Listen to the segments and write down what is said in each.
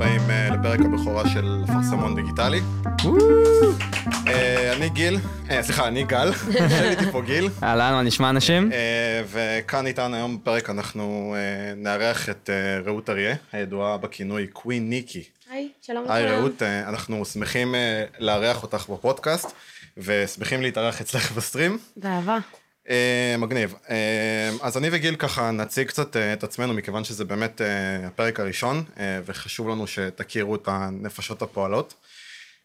הבאים אה, לפרק הבכורה של אפרסמון דיגיטלי. אה, אני גיל, אה, סליחה, אני גל, יושב איתי פה גיל, אהלן, מה נשמע אנשים? וכאן איתנו היום בפרק אנחנו נארח את רעות אריה, הידועה בכינוי קווין ניקי. היי, שלום לכולם. היי רעות, אנחנו שמחים לארח אותך בפודקאסט, ושמחים להתארח אצלך בסטרים. באהבה. אה, מגניב. אה, אז אני וגיל ככה נציג קצת אה, את עצמנו, מכיוון שזה באמת אה, הפרק הראשון, אה, וחשוב לנו שתכירו את הנפשות הפועלות.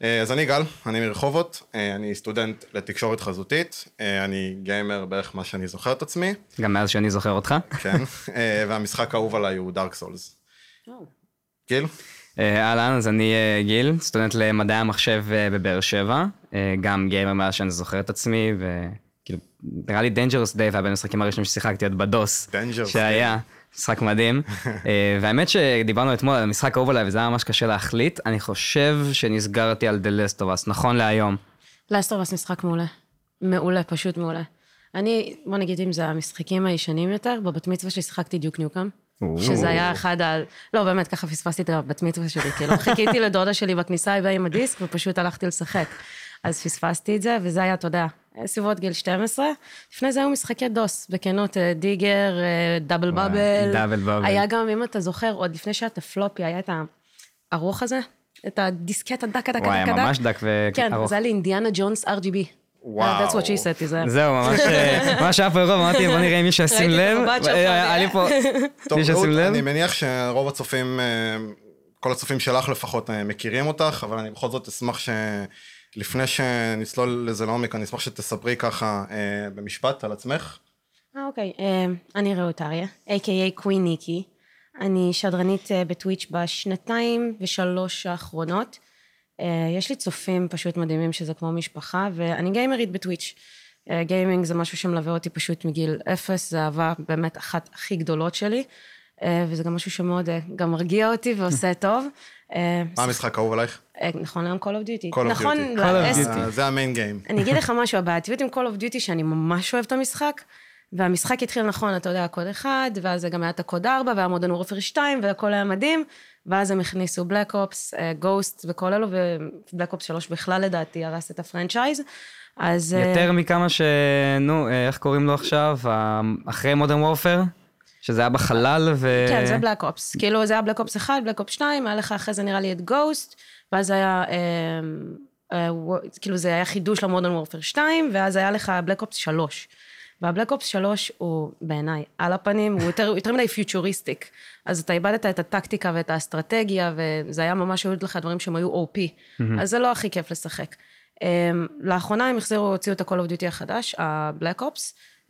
אה, אז אני גל, אני מרחובות, אה, אני סטודנט לתקשורת חזותית, אה, אני גיימר בערך מה שאני זוכר את עצמי, גם מאז שאני זוכר אותך. כן, אה, והמשחק האהוב עליי הוא דארק סולס. גיל? אה, אהלן, אז אני גיל, סטודנט למדעי המחשב בבאר שבע, גם גיימר מאז שאני זוכר את עצמי, וכאילו, נראה לי Dangerous Day היה בין המשחקים הראשונים ששיחקתי עוד בדוס. Dangerous שהיה. משחק מדהים. אה, והאמת שדיברנו אתמול על המשחק האהוב עליי, וזה היה ממש קשה להחליט. אני חושב שנסגרתי על The Last of Us, נכון להיום. Last of Us משחק מעולה. מעולה, פשוט מעולה. אני, בוא נגיד אם זה המשחקים הישנים יותר, בבת מצווה שלי שיחקתי Duke Nukem. שזה היה אחד ה... לא, באמת, ככה פספסתי את הבת מצווה שלי, כאילו, חיכיתי לדודה שלי בכניסה, היא באה עם הדיסק, ופשוט הלכתי לשחק. אז פספסתי את זה, וזה היה, אתה יודע, סביבות גיל 12. לפני זה היו משחקי DOS, בכנות, אה, Digger, אה, Double וואי, Bubble. Double Bubble. היה גם, אם אתה זוכר, עוד לפני שהיה את ה floppy, היה את הארוך הזה, את הדיסקט הדק, הדק, וואי, הדק, הדק. ממש דק כן, וארוך. זה היה לי אינדיאנה ג'ונס RGB. וואו. That's what she said, זה. זהו, ממש, אה, ממש היה פה אירוע, אמרתי, בוא נראה אם מישהו ישים ראיתי את לב. היה לי פה, טוב, מישהו ישים לב. אני מניח שרוב הצופים, כל הצופים שלך לפחות מכירים אותך, אבל אני בכל זאת אשמח ש... לפני שנצלול לזה לעומק, אני אשמח שתספרי ככה אה, במשפט על עצמך. אה, אוקיי. אה, אני רעות אריה, a.k.a קווין ניקי. אני שדרנית אה, בטוויץ' בשנתיים ושלוש האחרונות. אה, יש לי צופים פשוט מדהימים שזה כמו משפחה, ואני גיימרית בטוויץ'. אה, גיימינג זה משהו שמלווה אותי פשוט מגיל אפס, זה אהבה באמת אחת הכי גדולות שלי, אה, וזה גם משהו שמאוד אה, גם מרגיע אותי ועושה טוב. אה, מה המשחק האהוב עלייך? אה, נכון היום Call of Duty. Call of נכון, Duty. לעשר- Duty. אה, זה המיין גיים. אני אגיד לך משהו, הבעייתיות עם Call of Duty, שאני ממש אוהבת את המשחק, והמשחק התחיל נכון, אתה יודע, COD אחד, ואז זה גם היה את ה COD 4, והיה Modern Warfare 2, והכל היה מדהים, ואז הם הכניסו Black Ops, Ghost וכל אלו, ו Black Ops 3 בכלל לדעתי הרס את ה franchise. אז... אה, יותר מכמה ש... נו, אה, איך קוראים לו עכשיו? אחרי Modern Warfare? שזה היה בחלל ו... כן, זה בלק אופס. כאילו, זה היה Black Ops 1, Black Ops 2, היה לך אחרי זה נראה לי את Ghost, ואז היה, אה, אה, כאילו, זה היה חידוש ל Modern Warfare 2, ואז היה לך Black Ops 3. וה Black Ops 3 הוא בעיניי על הפנים, הוא יותר, יותר מדי futuristic. אז אתה איבדת את הטקטיקה ואת האסטרטגיה, וזה היה ממש היו לך דברים שהם היו OP. אז זה לא הכי כיף לשחק. Um, לאחרונה הם החזירו, הוציאו את ה-Call of Duty החדש, ה-Black Ops,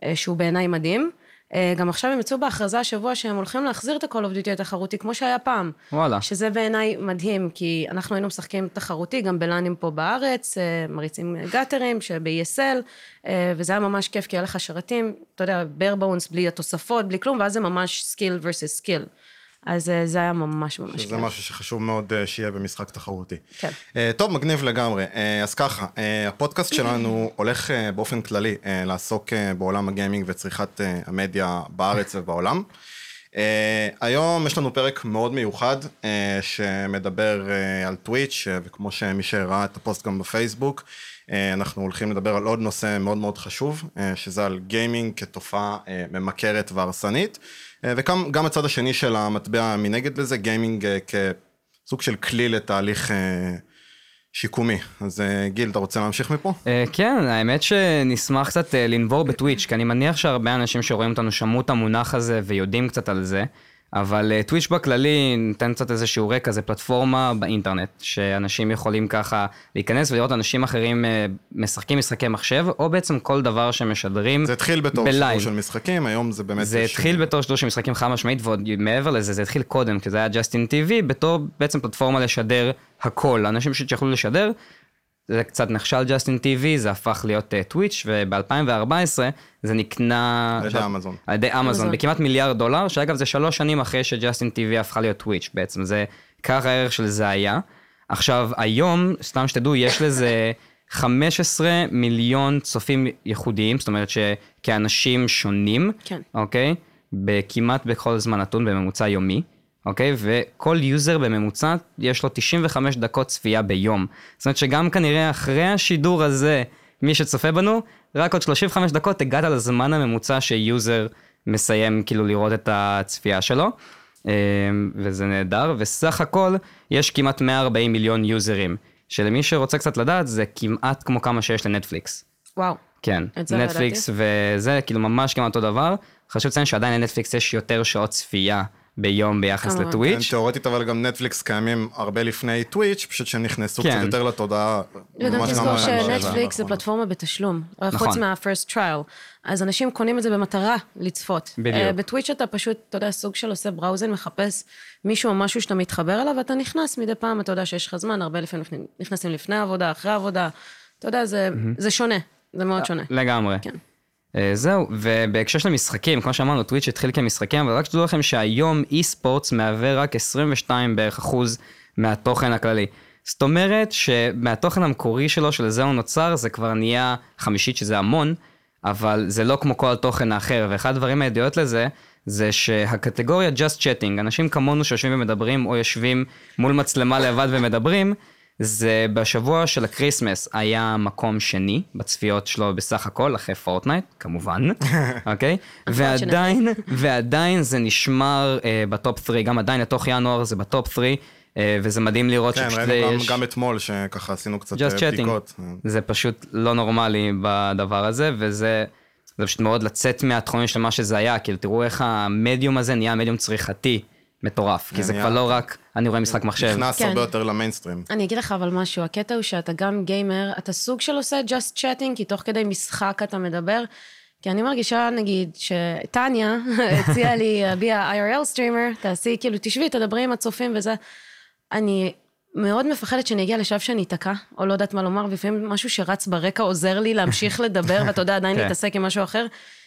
uh, שהוא בעיניי מדהים. Uh, גם עכשיו הם יצאו בהכרזה השבוע שהם הולכים להחזיר את ה-Call of Duty התחרותי כמו שהיה פעם. וואלה. שזה בעיניי מדהים, כי אנחנו היינו משחקים תחרותי גם בלאנים פה בארץ, אה, מריצים גאטרים שב-ESL, אה, וזה היה ממש כיף, כי היה לך שרתים, אתה יודע, bare bones, בלי התוספות, בלי כלום, ואז זה ממש skill versus skill. אז אה, זה היה ממש ממש כיף. שזה משהו שחשוב מאוד אה, שיהיה במשחק תחרותי. כן. אה, טוב, מגניב לגמרי. אז ככה, הפודקאסט שלנו הולך באופן כללי לעסוק בעולם הגיימינג וצריכת המדיה בארץ ובעולם. אה, היום יש לנו פרק מאוד מיוחד אה, שמדבר אה, על Twitch, אה, וכמו שמי שראה את הפוסט גם בפייסבוק, אה, אנחנו הולכים לדבר על עוד נושא מאוד מאוד חשוב, אה, שזה על גיימינג כתופעה אה, ממכרת והרסנית, וגם גם הצד השני של המטבע מנגד לזה, גיימינג אה, כסוג של כלי לתהליך אה, שיקומי. אז אה, גיל, אתה רוצה להמשיך מפה? אה, כן, האמת שנשמח קצת אה, לנבור ב Twitch, כי אני מניח שהרבה אנשים שרואים אותנו שמעו את המונח הזה ויודעים קצת על זה, אבל אה, Twitch בכללי, ניתן קצת איזשהו רקע, זה פלטפורמה באינטרנט, שאנשים יכולים ככה להיכנס ולראות אנשים אחרים אה, משחקים משחקי מחשב, או בעצם כל דבר שמשדרים זה התחיל בתור בלייב. שידור של משחקים, היום זה באמת... זה התחיל בתור שידור של משחקים חד משמעית, ועוד מעבר לזה, זה התחיל קודם, כי זה היה Justin TV, בתור בעצם פלטפורמה לשדר הכל. אנשים פשוט שיכלו לשדר, זה קצת נכשל Justin TV, זה הפך להיות Twitch, וב-2014 זה נקנה... על ידי אמזון. על ידי אמזון. בכמעט מיליארד דולר, שאגב זה שלוש שנים אחרי ש Justin TV הפכה להיות Twitch בעצם, זה ככה הערך של זה היה. עכשיו, היום, סתם שתדעו, יש לזה 15 מיליון צופים ייחודיים, זאת אומרת שכאנשים שונים, כן. אוקיי? בכמעט בכל זמן נתון בממוצע יומי, אוקיי? וכל user בממוצע, יש לו 95 דקות צפייה ביום. זאת אומרת שגם כנראה אחרי השידור הזה, מי שצופה בנו, רק עוד 35 דקות הגעת לזמן הממוצע ש user מסיים כאילו לראות את הצפייה שלו. אה, וזה נהדר, וסך הכל יש כמעט 140 מיליון users, שלמי שרוצה קצת לדעת זה כמעט כמו כמה שיש לנטפליקס. וואו. כן, נטפליקס וזה כאילו ממש כמעט אותו דבר. חשוב לציין שעדיין לנטפליקס יש יותר שעות צפייה ביום ביחס. לטוויץ'. כן, תאורטית אבל גם נטפליקס קיימים הרבה לפני טוויץ', פשוט שהם נכנסו כן. קצת יותר לתודעה. וגם ממש תזכור שנטפליקס זה האחרונה. פלטפורמה בתשלום, נכון. חוץ מה-first trial. אז אנשים קונים את זה במטרה לצפות. בדיוק. אה, בטוויץ' אתה פשוט, אתה יודע, סוג של עושה בראוזן, מחפש מישהו או משהו שאתה מתחבר אליו, ואתה נכנס מדי פעם, אתה יודע שיש לך זמן, הרבה לפעמים נכנסים לפני העבודה, אחרי העבודה. אתה יודע, זה זה שונה, זה מאוד שונה. לגמרי. כן. אה, זהו, ובהקשר של המשחקים, כמו שאמרנו, טוויץ' התחיל כמשחקים, אבל רק שתדעו לכם שהיום אי ספורטס מהווה רק 22 בערך אחוז מהתוכן הכללי. זאת אומרת שמהתוכן המקורי שלו, שלזה הוא נוצר, זה כבר נהיה חמישית, שזה המון, אבל זה לא כמו כל התוכן האחר, ואחד הדברים הידיעות לזה, זה שהקטגוריה Just Chatting, אנשים כמונו שיושבים ומדברים, או יושבים מול מצלמה לבד ומדברים, זה בשבוע של ה Christmas היה מקום שני בצפיות שלו בסך הכל, אחרי פורטנייט, כמובן, אוקיי? ועדיין, ועדיין זה נשמר אה, בטופ 3, גם עדיין לתוך ינואר זה בטופ 3, אה, וזה מדהים לראות כן, שפשוט ראינו גם- יש... גם אתמול שככה עשינו קצת Just אה, chatting. בדיקות. זה פשוט לא נורמלי בדבר הזה, וזה זה פשוט מאוד לצאת מהתחומים של מה שזה היה, כאילו תראו איך המדיום הזה נהיה מדיום צריכתי מטורף, כי זה כבר לא רק אני רואה משחק מחשב. נכנס כן. הרבה יותר למיינסטרים. אני אגיד לך אבל משהו, הקטע הוא שאתה גם gamer, אתה סוג של עושה just chatting, כי תוך כדי משחק אתה מדבר. כי אני מרגישה, נגיד, שטניה הציעה לי, בי ה-IRL streamer, תעשי, כאילו, תשבי, תדברי עם הצופים וזה. אני מאוד מפחדת שאני אגיע לשלב שאני אתקע, או לא יודעת מה לומר, ולפעמים משהו שרץ ברקע עוזר לי להמשיך לדבר, ואתה יודע, עדיין כן. להתעסק עם משהו אחר.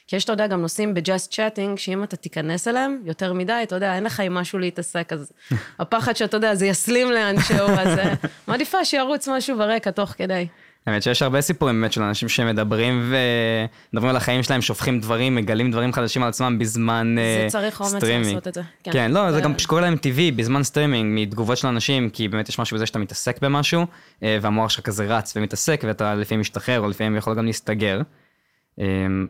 כי יש, אתה יודע, גם נושאים ב-just chatting, שאם אתה תיכנס אליהם יותר מדי, אתה יודע, אין לך עם משהו להתעסק, אז הפחד שאתה יודע, זה יסלים לאנשהו, אז אה, מעדיפה שירוץ משהו ברקע תוך כדי. האמת שיש הרבה סיפורים באמת של אנשים שמדברים ומדברים על החיים שלהם, שופכים דברים, מגלים דברים חדשים על עצמם בזמן זה אה, צריך אומץ סטרימינג. לעשות את זה, כן. כן, לא, זה גם פשוט קורה להם טבעי בזמן סטרימינג, מתגובות של אנשים, כי באמת יש משהו בזה שאתה מתעסק במשהו, אה, והמוח שלך כזה רץ ומתעסק, ואתה לפעמים משתחרר, או לפעמים יכול גם להסתגר. אה,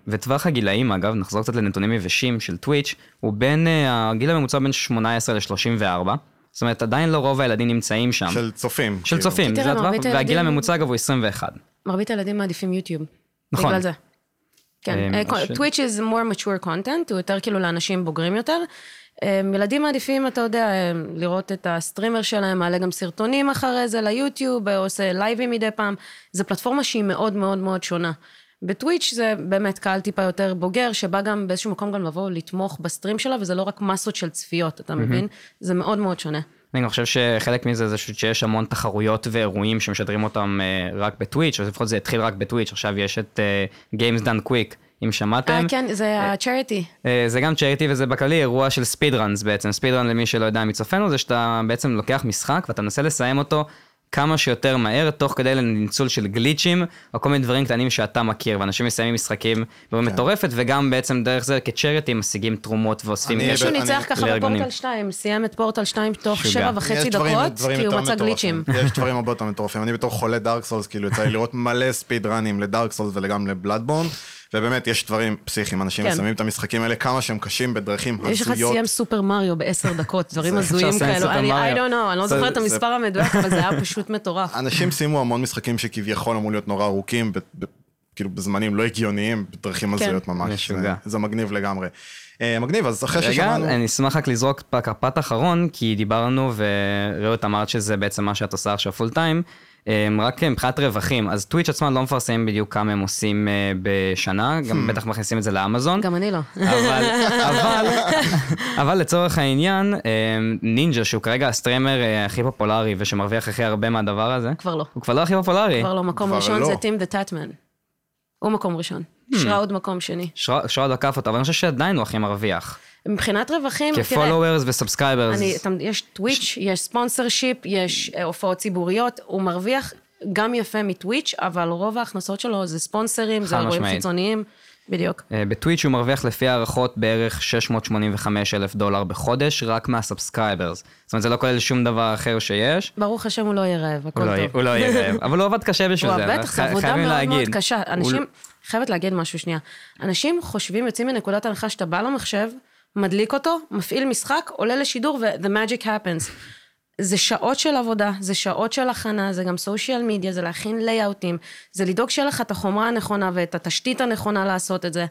וטווח הגילאים, אגב, נחזור קצת לנתונים יבשים של טוויץ', הוא בין, אה, הגיל הממוצע בין 18 ל-34. זאת אומרת, עדיין לא רוב הילדים נמצאים שם. של צופים. של כאילו. צופים, זה הטווח, מרבית והגיל הילדים- הממוצע אגב הוא 21. מרבית הילדים מעדיפים יוטיוב. נכון. בגלל זה. כן, אה, אה, ש- Twitch is more mature content, הוא יותר כאילו לאנשים בוגרים יותר. אה, ילדים מעדיפים, אתה יודע, אה, לראות את ה streamer שלהם, מעלה גם סרטונים אחרי זה ליוטיוב, אה, עושה live ים מדי פעם. זו פלטפורמה שהיא מאוד מאוד מאוד שונה. בטוויץ' זה באמת קהל טיפה יותר בוגר, שבא גם באיזשהו מקום גם לבוא לתמוך ב stream שלה, וזה לא רק מסות של צפיות, אתה מבין? זה מאוד מאוד שונה. אני גם חושב שחלק מזה זה שיש המון תחרויות ואירועים שמשדרים אותם אה, רק בטוויץ', או לפחות זה התחיל רק בטוויץ', עכשיו יש את אה, Games Done Quick, אם שמעתם. אה, כן, זה ה-charity. אה, זה גם צ'ריטי וזה בכללי אירוע של ספיד ראנס בעצם. ספיד רן למי שלא יודע מצופנו זה שאתה בעצם לוקח משחק ואתה מנסה לסיים אותו כמה שיותר מהר, תוך כדי ניצול של גליצ'ים, או כל מיני דברים קטנים שאתה מכיר, ואנשים מסיימים משחקים כן. מטורפת, וגם בעצם דרך זה כצ'ריטי משיגים תרומות ואוספים כסף. מישהו ניצח ככה לארגונים. בפורטל 2, סיים את פורטל 2 תוך. שבע וחצי דברים- דקות, דברים כי הוא מצא. גליצ'ים. יש דברים הרבה יותר מטורפים. אני בתור חולה דארק סולס, כאילו יצא לי לראות מלא ספיד ראנים לדארק סולס וגם לבלאדבורן, ובאמת יש דברים פסיכיים, אנשים כן. מסיימים את המשחקים האלה, כמה שהם קשים בדרכים יש לך הזויות. סיים סופר מריו בעשר דקות, דברים הזויים כאלו. אני. I don't know, אני לא זוכרת את המספר המדויק, אבל זה היה פשוט מטורף. אנשים סיימו המון משחקים שכביכול אמרו להיות נורא ארוכים, כאילו בזמנים לא הגיוניים, בדרכים כן. הזויות ממש. משוגע. זה- זה מגניב לגמרי. אה, מגניב, אז אחרי רגע, ששמענו... אני אשמח רק לזרוק פרט אחרון, כי דיברנו ורעות אמרת שזה בעצם מה שאת עושה עכשיו פול טיים. אמ, רק מבחינת רווחים, אז טוויץ' עצמם לא מפרסמים בדיוק כמה הם עושים אה, בשנה, גם בטח מכניסים את זה לאמזון. גם אני לא. אבל, אבל, אבל לצורך העניין, אמ, נינג'ה, שהוא כרגע ה streamer אה, הכי פופולרי ושמרוויח הכי הרבה מהדבר הזה, כבר לא. הוא כבר לא הכי פופולרי. כבר לא. מקום כבר ראשון לא. זה TimTheTatman. הוא מקום ראשון. Hmm. Shroud מקום שני. Shroud עקף אותו, אבל אני חושב שעדיין הוא הכי מרוויח. מבחינת רווחים, תראה, כ followers אתה- יש טוויץ', יש sponsorship, יש אה, הופעות ציבוריות, הוא מרוויח גם יפה מטוויץ', אבל רוב ההכנסות שלו זה ספונסרים, זה אירועים. חיצוניים. בדיוק. אה, בטוויץ' הוא מרוויח לפי הערכות בערך 685 אלף דולר בחודש, רק מה subscribers. זאת אומרת, זה לא כולל שום דבר אחר שיש. ברוך השם הוא לא יהיה רעב, הכל הוא לא טוב. הוא לא יהיה רעב, אבל הוא עבד קשה בשביל הוא זה. בטח, זו חי- עבודה מאוד מאוד. קשה. הוא- אנשים, חייבת להגיד משהו שנייה. אנשים חושבים, יוצאים מנקודת הנחה שאתה בא למחשב, מדליק אותו, מפעיל משחק, עולה לשידור ו- the magic happens. זה שעות של עבודה, זה שעות של הכנה, זה גם סושיאל מדיה, זה להכין לייאאוטים, זה לדאוג שיהיה לך את החומרה הנכונה ואת התשתית הנכונה לעשות את זה.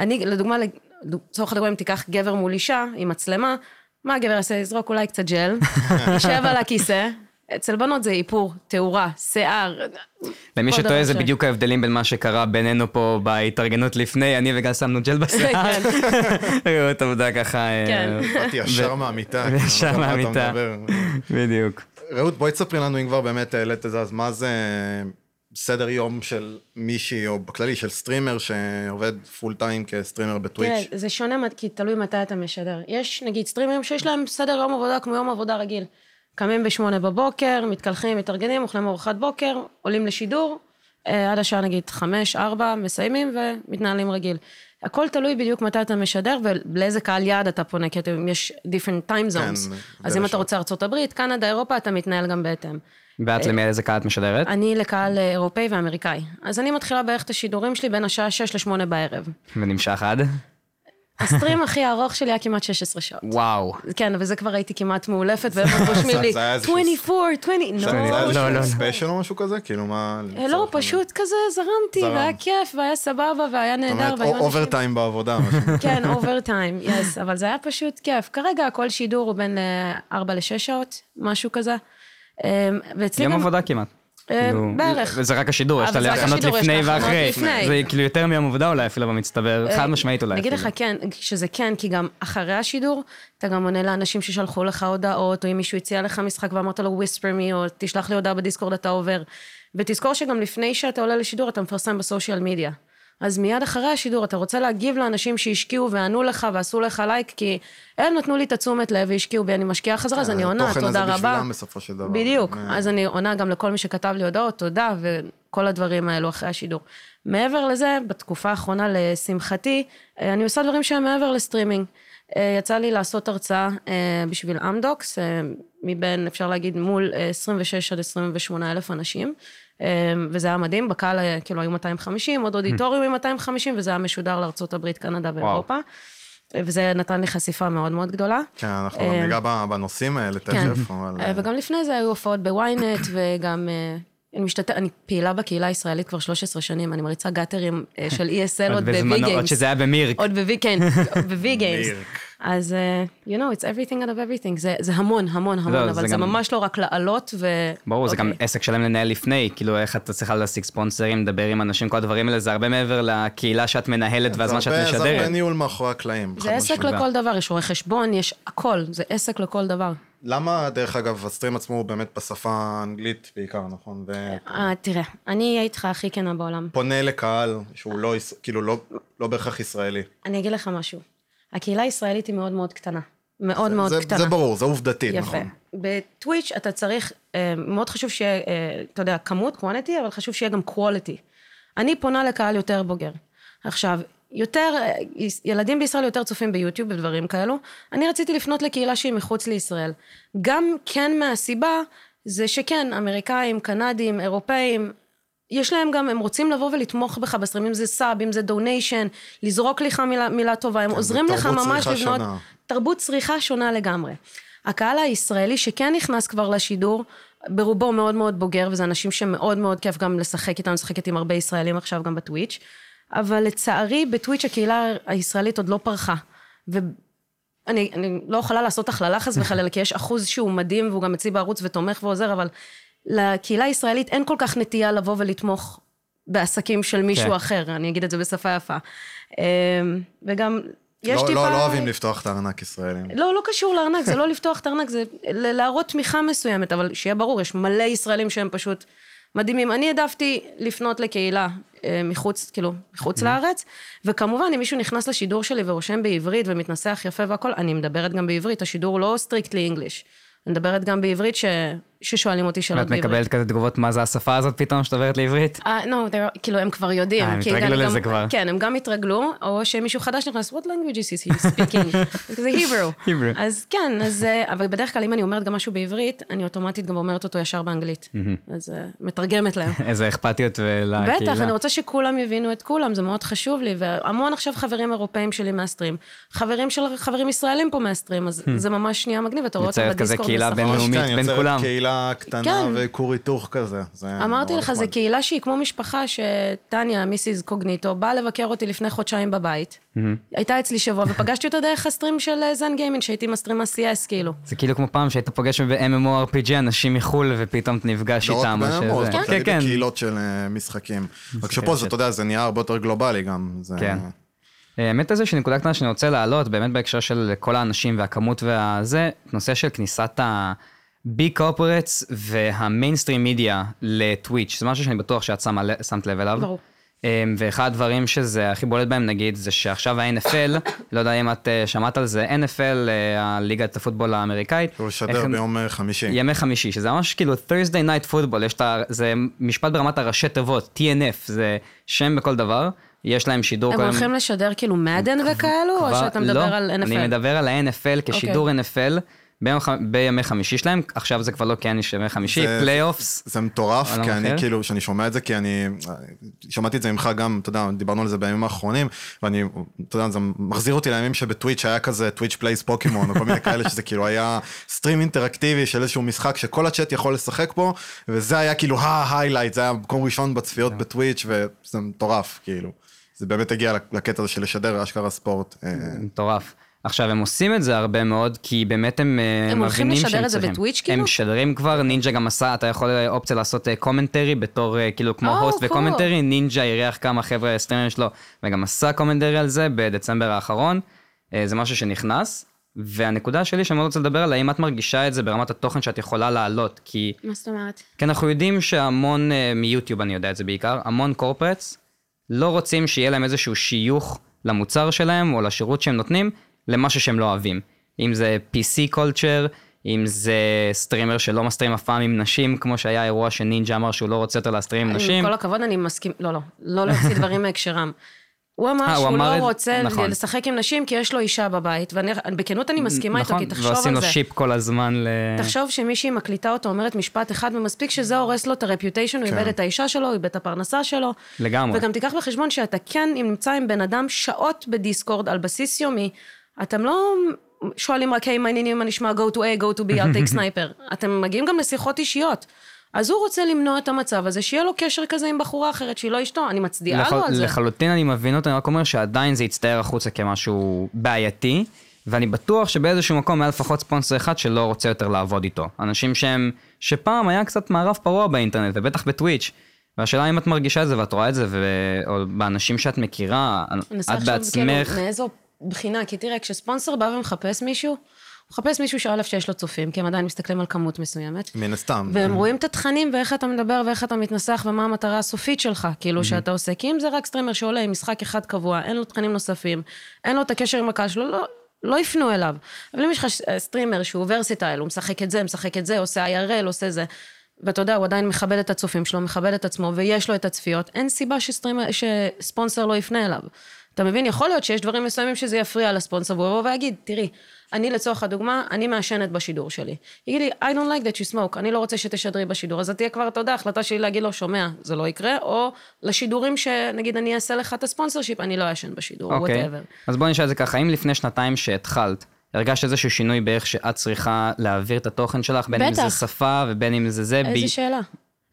אני, לדוגמה, לצורך הדוגמה, אם תיקח גבר מול אישה עם מצלמה, מה הגבר יעשה? יזרוק אולי קצת ג'ל, יישב על הכיסא. אצל בנות זה איפור, תאורה, שיער. למי שטועה זה בדיוק ההבדלים בין מה שקרה בינינו פה בהתארגנות לפני, אני וגל שמנו ג'ל בשיער. ראו את העבודה ככה. אה, כן. באתי ישר מהמיטה. כאילו, ישר מהמיטה. בדיוק. רעות, בואי תספרי לנו, אם כבר באמת העלית את זה, אז מה זה סדר יום של מישהי, או בכללי של streamer שעובד full time כ streamer בטוויץ'? תראה, זה שונה, כי תלוי מתי אתה משדר. יש נגיד streamer ים שיש להם סדר יום עבודה כמו יום עבודה רגיל. קמים בשמונה בבוקר, מתקלחים, מתארגנים, אוכלים ארוחת בוקר, עולים לשידור, אה, עד השעה נגיד חמש, ארבע, מסיימים ומתנהלים רגיל. הכל תלוי בדיוק מתי אתה משדר ולאיזה קהל יעד אתה פונה, כי אתם- יש different time zones. אז בין אם אתה. רוצה ארה"ב, קנדה, אירופה, אתה מתנהל גם בהתאם. ואת למי איזה קהל את משדרת? אני לקהל אה, אירופאי ואמריקאי. אז אני מתחילה בערך את השידורים שלי בין השעה 6 ל-8 בערב. ונמשך עד? הסטרים הכי ארוך שלי היה כמעט 16 שעות. וואו. כן, וזה כבר הייתי כמעט מאולפת, והם רושמים לי, זה היה איזשהו- 24, 20, זה לא, היה לא, לא. ספיישל או משהו כזה? כאילו מה... אה, לא, פשוט כזה זרמתי. והיה כיף, והיה סבבה, והיה זאת נהדר, אומרת, והיו אנשים... overtime בעבודה. כן, overtime, yes, אבל זה היה פשוט כיף. כרגע כל שידור הוא בין 4 ל-6 שעות, משהו כזה. ואצלי יום. עבודה כמעט. אה, כאילו, בערך. וזה רק השידור, יש את זה ההכנות יש לפני ואחרי. זה כאילו יותר מיום עבודה אולי אפילו במצטבר, חד משמעית אולי. אני אגיד לך. כן, שזה כן, כי גם אחרי השידור, אתה גם עונה לאנשים ששלחו לך הודעות, או אם מישהו הציע לך משחק ואמרת לו whisper me, או תשלח לי הודעה בדיסקורד, אתה עובר. ותזכור שגם לפני שאתה עולה לשידור, אתה מפרסם ב social media. אז מיד אחרי השידור, אתה רוצה להגיב לאנשים שהשקיעו וענו לך ועשו לך לייק, כי הם נתנו לי את התשומת לב והשקיעו בי, אני משקיעה חזרה, אז אני עונה, התוכן תודה הזה רבה. בשבילם בסופו של דבר. בדיוק, אה, אז אני עונה גם לכל מי שכתב לי הודעות, תודה, וכל הדברים האלו אחרי השידור. מעבר לזה, בתקופה האחרונה, לשמחתי, אה, אני עושה דברים שהם מעבר לסטרימינג. אה, יצא לי לעשות הרצאה אה, בשביל אמדוקס, מבין, אפשר להגיד, מול אה, 26 עד 28 אלף אנשים, וזה היה מדהים, בקהל אה, כאילו היו 250, עוד אודיטוריום עם 250, וזה היה משודר לארה"ב, קנדה ואירופה. אה, וזה נתן לי חשיפה מאוד מאוד גדולה. כן, אנחנו אה, ניגע בנושאים האלה כן, תכף, אבל... אה, וגם לפני זה היו הופעות בוויינט, וגם אה, אני משתתפת, אני פעילה בקהילה הישראלית כבר 13 שנים, אני מריצה גאטרים אה, של ESL עוד בזמנו, ב-V עוד. שזה היה במירק. עוד ב-V, כן, ב-V Games. אז, אה, you know, it's everything out of everything. זה, זה המון, המון, המון, לא, אבל זה זה גם- ממש לא רק לעלות ו... ברור, זה גם אוקיי. עסק שלם לנהל לפני, כאילו איך את צריכה להשיג ספונסרים, לדבר עם אנשים, כל הדברים האלה, זה הרבה מעבר לקהילה שאת מנהלת והזמן זה שאת הרבה- זה הרבה משדרת. ניהול מאחורי הקלעים. זה עסק משמעית. לכל דבר, יש רואי חשבון, יש הכל, זה עסק לכל דבר. למה, דרך אגב, הסטרים עצמו הוא באמת בשפה האנגלית בעיקר, נכון? ופונה אה, תראה, אני אהיה איתך הכי כנה בעולם. לקהל שהוא לא, יש- כאילו, לא- לא בהכרח ישראלי. אני אגיד לך משהו. הקהילה הישראלית היא מאוד מאוד קטנה. מאוד מאוד זה- קטנה. זה ברור, זה עובדתי, יפה. נכון. בטוויץ' אתה צריך, אה, מאוד חשוב שיהיה, אה, אתה יודע, כמות, quantity, אבל חשוב שיהיה גם quality. אני פונה לקהל יותר בוגר. עכשיו, יותר, אה, ילדים בישראל יותר צופים ביוטיוב ודברים כאלו. אני רציתי לפנות לקהילה שהיא מחוץ לישראל. גם כן מהסיבה, זה שכן, אמריקאים, קנדים, אירופאים, יש להם גם, הם רוצים לבוא ולתמוך בך ב stream, אם זה sub, אם זה donation, לזרוק לך מילה, מילה טובה, הם עוזרים זה לך תרבות ממש לבנות... שונה. תרבות צריכה שונה לגמרי. הקהל הישראלי שכן נכנס כבר לשידור, ברובו מאוד מאוד בוגר, וזה אנשים שמאוד מאוד כיף גם לשחק איתם, משחקת עם הרבה ישראלים עכשיו גם בטוויץ', אבל לצערי בטוויץ' הקהילה הישראלית עוד לא פרחה. ואני אני לא יכולה לעשות הכללה חס וחלילה, כי יש אחוז שהוא מדהים, והוא גם אצלי בערוץ ותומך ועוזר, אבל לקהילה הישראלית אין כל כך נטייה לבוא ולתמוך בעסקים של מישהו כן. אחר, אני אגיד את זה בשפה יפה. אמ, וגם, יש לא- טיפה... לא לא אוהבים לפתוח את הארנק ישראלים. לא, לא קשור לארנק, זה לא לפתוח את הארנק, זה להראות תמיכה מסוימת, אבל שיהיה ברור, יש מלא ישראלים שהם פשוט מדהימים. אני העדפתי לפנות לקהילה אה, מחוץ, כאילו, מחוץ לארץ, וכמובן, אם מישהו נכנס לשידור שלי ורושם בעברית ומתנסח יפה והכל, אני מדברת גם בעברית, השידור לא סטריקטלי אנגליש. אני מדברת גם בעברית ש... ששואלים אותי שאלות ואת בעברית. מקבלת כזה תגובות, מה זה השפה הזאת פתאום שאת עוברת לעברית? אה, no, they're- כאילו, הם כבר יודעים. אה, הם התרגלו לזה כבר. כן, הם גם התרגלו, או שמישהו חדש נכנס, what language is he speaking? זה Hebrew. Hebrew. אז כן, אז, אה, אבל בדרך כלל אם אני אומרת גם משהו בעברית, אני אוטומטית גם אומרת אותו ישר באנגלית. אז אה, מתרגמת להם. איזה אכפתיות לקהילה. בטח, אני רוצה שכולם יבינו את כולם, זה מאוד חשוב לי, והמון עכשיו חברים אירופאים שלי מהסטרים. חברים של חברים ישראלים פה מהסטרים, אז זה ממש נהיה מגניב, אתה רואה אותם יוצרת כזה בדיסקורד קהילה. בינלאומית בין כולם. קהילה קטנה כן. וכור היתוך כזה. זה אמרתי לך, זו. קהילה שהיא כמו משפחה, שטניה, מיסיס קוגניטו, באה לבקר אותי לפני חודשיים בבית. הייתה אצלי שבוע, ופגשתי אותה דרך הסטרים של אה, זן גיימינג, שהייתי מסטרים ה-CS, כאילו. זה כאילו כמו פעם שהיית פוגש ב-MMORPG אנשים מחו"ל ופתאום אתה נפגש לא רק איתם. ב-MMO, זה כן, כן. בקהילות של אה, משחקים. רק שפה זה, אתה יודע, זה נהיה הרבה יותר גלובלי גם. זה- כן. האמת איזה שנקודה קטנה שאני רוצה להעלות, באמת בהקשר של כל האנשים והכמות והזה, נושא של כניסת ה-Big Corporates וה-mainstream media לטוויץ', זה משהו שאני בטוח שאת שמה שמת לב אליו. ברור. אמ, ואחד הדברים שזה הכי בולט בהם נגיד, זה שעכשיו ה-NFL, לא יודע אם את אה, שמעת על זה, NFL, אה, הליגת הפוטבול האמריקאית. הוא ישדר איך- ביום אה, חמישי. ימי חמישי, שזה ממש כאילו Thursday Night Football, יש את ה... זה משפט ברמת הראשי תיבות, TNF, זה שם בכל דבר, יש להם שידור הם כל הולכים לשדר כאילו Madden וכאלו, או שאתה מדבר לא, על NFL? אני מדבר על ה-NFL כשידור אוקיי. NFL ביום בימי חמישי שלהם, עכשיו זה כבר לא כן יש ימי חמישי, זה- playoffs. זה מטורף, עולם כי אני אחר. כאילו, שאני שומע את זה, כי אני, שמעתי את זה ממך גם, אתה יודע, דיברנו על זה בימים האחרונים, ואני, אתה יודע, זה מחזיר אותי לימים שבטוויץ' היה כזה Twitch Plays Pokémon, או כל מיני כאלה, שזה כאילו היה stream אינטראקטיבי של איזשהו משחק שכל הצ'אט יכול לשחק בו, וזה היה כאילו ה-highlight, זה היה מקום ראשון בצפיות בטוויץ', וזה מטורף, כאילו. זה באמת הגיע לקטע הזה של לשדר אשכרה ספורט. אה, מטורף. עכשיו, הם עושים את זה הרבה מאוד, כי באמת הם אה, הם הולכים מבינים לשדר שהם את זה צריכים. בטוויץ', כאילו? הם משדרים כבר, נינג'ה גם עשה, אתה יכול אה, אופציה לעשות commentary בתור, אה, כאילו, כמו host cool. ו commentary, נינג'ה אירח כמה חבר'ה סטרימרים שלו, וגם עשה commentary על זה בדצמבר האחרון. זה משהו שנכנס. והנקודה שלי שאני מאוד רוצה לדבר עליה, האם את מרגישה את זה ברמת התוכן שאת יכולה להעלות, כי מה זאת אומרת? כי אנחנו יודעים שהמון, מיוטיוב אני יודע את זה בעיקר, המון קורפרטס לא רוצים שיהיה להם איזשהו שיוך למוצר שלהם או לשירות שהם נותנים למשהו שהם לא אוהבים. אם זה PC culture, אם זה סטרימר שלא מסטרים אף פעם עם נשים, כמו שהיה אירוע שנינג'ה אמר שהוא לא רוצה יותר להסטרים עם נשים. עם כל הכבוד, אני מסכים, לא, לא, לא להוציא דברים מהקשרם. הוא אמר אה, הוא שהוא אמר לא את- רוצה נכון. לשחק עם נשים כי יש לו אישה בבית, ובכנות אני מסכימה איתו, נכון, כי תחשוב ועושים על לו זה. שיפ כל הזמן ל... תחשוב שמישהי מקליטה אותו, אומרת משפט אחד, ומספיק שזה הורס לו את הרפיוטיישן, הוא כן. איבד את האישה שלו, הוא איבד את הפרנסה שלו. לגמרי. וגם תיקח בחשבון שאתה כן אם נמצא עם בן אדם שעות בדיסקורד על בסיס יומי, אתם לא שואלים רק, היי, מה העניינים, מה נשמע, go to A, go to B, I'll take sniper. אתם מגיעים גם לשיחות אישיות. אז הוא רוצה למנוע את המצב הזה, שיהיה לו קשר כזה עם בחורה אחרת שהיא לא אשתו, אני מצדיעה לח... לו על זה. לחלוטין אני מבין אותו, אני רק אומר שעדיין זה יצטייר החוצה כמשהו בעייתי, ואני בטוח שבאיזשהו מקום היה לפחות ספונסר אחד שלא רוצה יותר לעבוד איתו. אנשים שהם, שפעם היה קצת מערב פרוע באינטרנט, ובטח בטוויץ', והשאלה אם את מרגישה את זה ואת רואה את זה, ו... או באנשים שאת מכירה, את לחשוב, בעצמך, כאילו, מאיזו בחינה, כי תראה, כשספונסר בא ומחפש מישהו, הוא מחפש מישהו שא' שיש לו צופים, כי הם עדיין מסתכלים על כמות מסוימת. מן הסתם. והם רואים את התכנים ואיך אתה מדבר ואיך אתה מתנסח ומה המטרה הסופית שלך, כאילו, שאתה עושה. כי אם זה רק סטרימר שעולה עם משחק אחד קבוע, אין לו תכנים נוספים, אין לו את הקשר עם הקהל שלו, לא, לא יפנו אליו. אבל אם יש לך ש- סטרימר שהוא ורסיטייל, הוא משחק את זה, משחק את זה, עושה IRL, עושה זה, ואתה יודע, הוא עדיין מכבד את הצופים שלו, מכבד את עצמו, ויש לו את הצפיות, אין סיבה שסטרימר, שספונסר לא יפנה אליו. אתה מבין? יכול להיות שיש דברים מסוימים שזה יפריע לספונסר, והוא יבוא ויגיד, תראי, אני לצורך הדוגמה, אני מעשנת בשידור שלי. יגיד לי, I don't like that you smoke, אני לא רוצה שתשדרי בשידור, אז זה תהיה כבר, אתה יודע, החלטה שלי להגיד לו, שומע, זה לא יקרה, או לשידורים שנגיד אני אעשה לך את הספונסר שיפ, אני לא אעשן בשידור, אוקיי. whatever. אז בואי נשאל את זה ככה, האם לפני שנתיים שהתחלת, הרגשת איזשהו שינוי באיך שאת צריכה להעביר את התוכן שלך, בין אם זה בטח. שפה ובין אם זה זה, איזה ב- שאלה.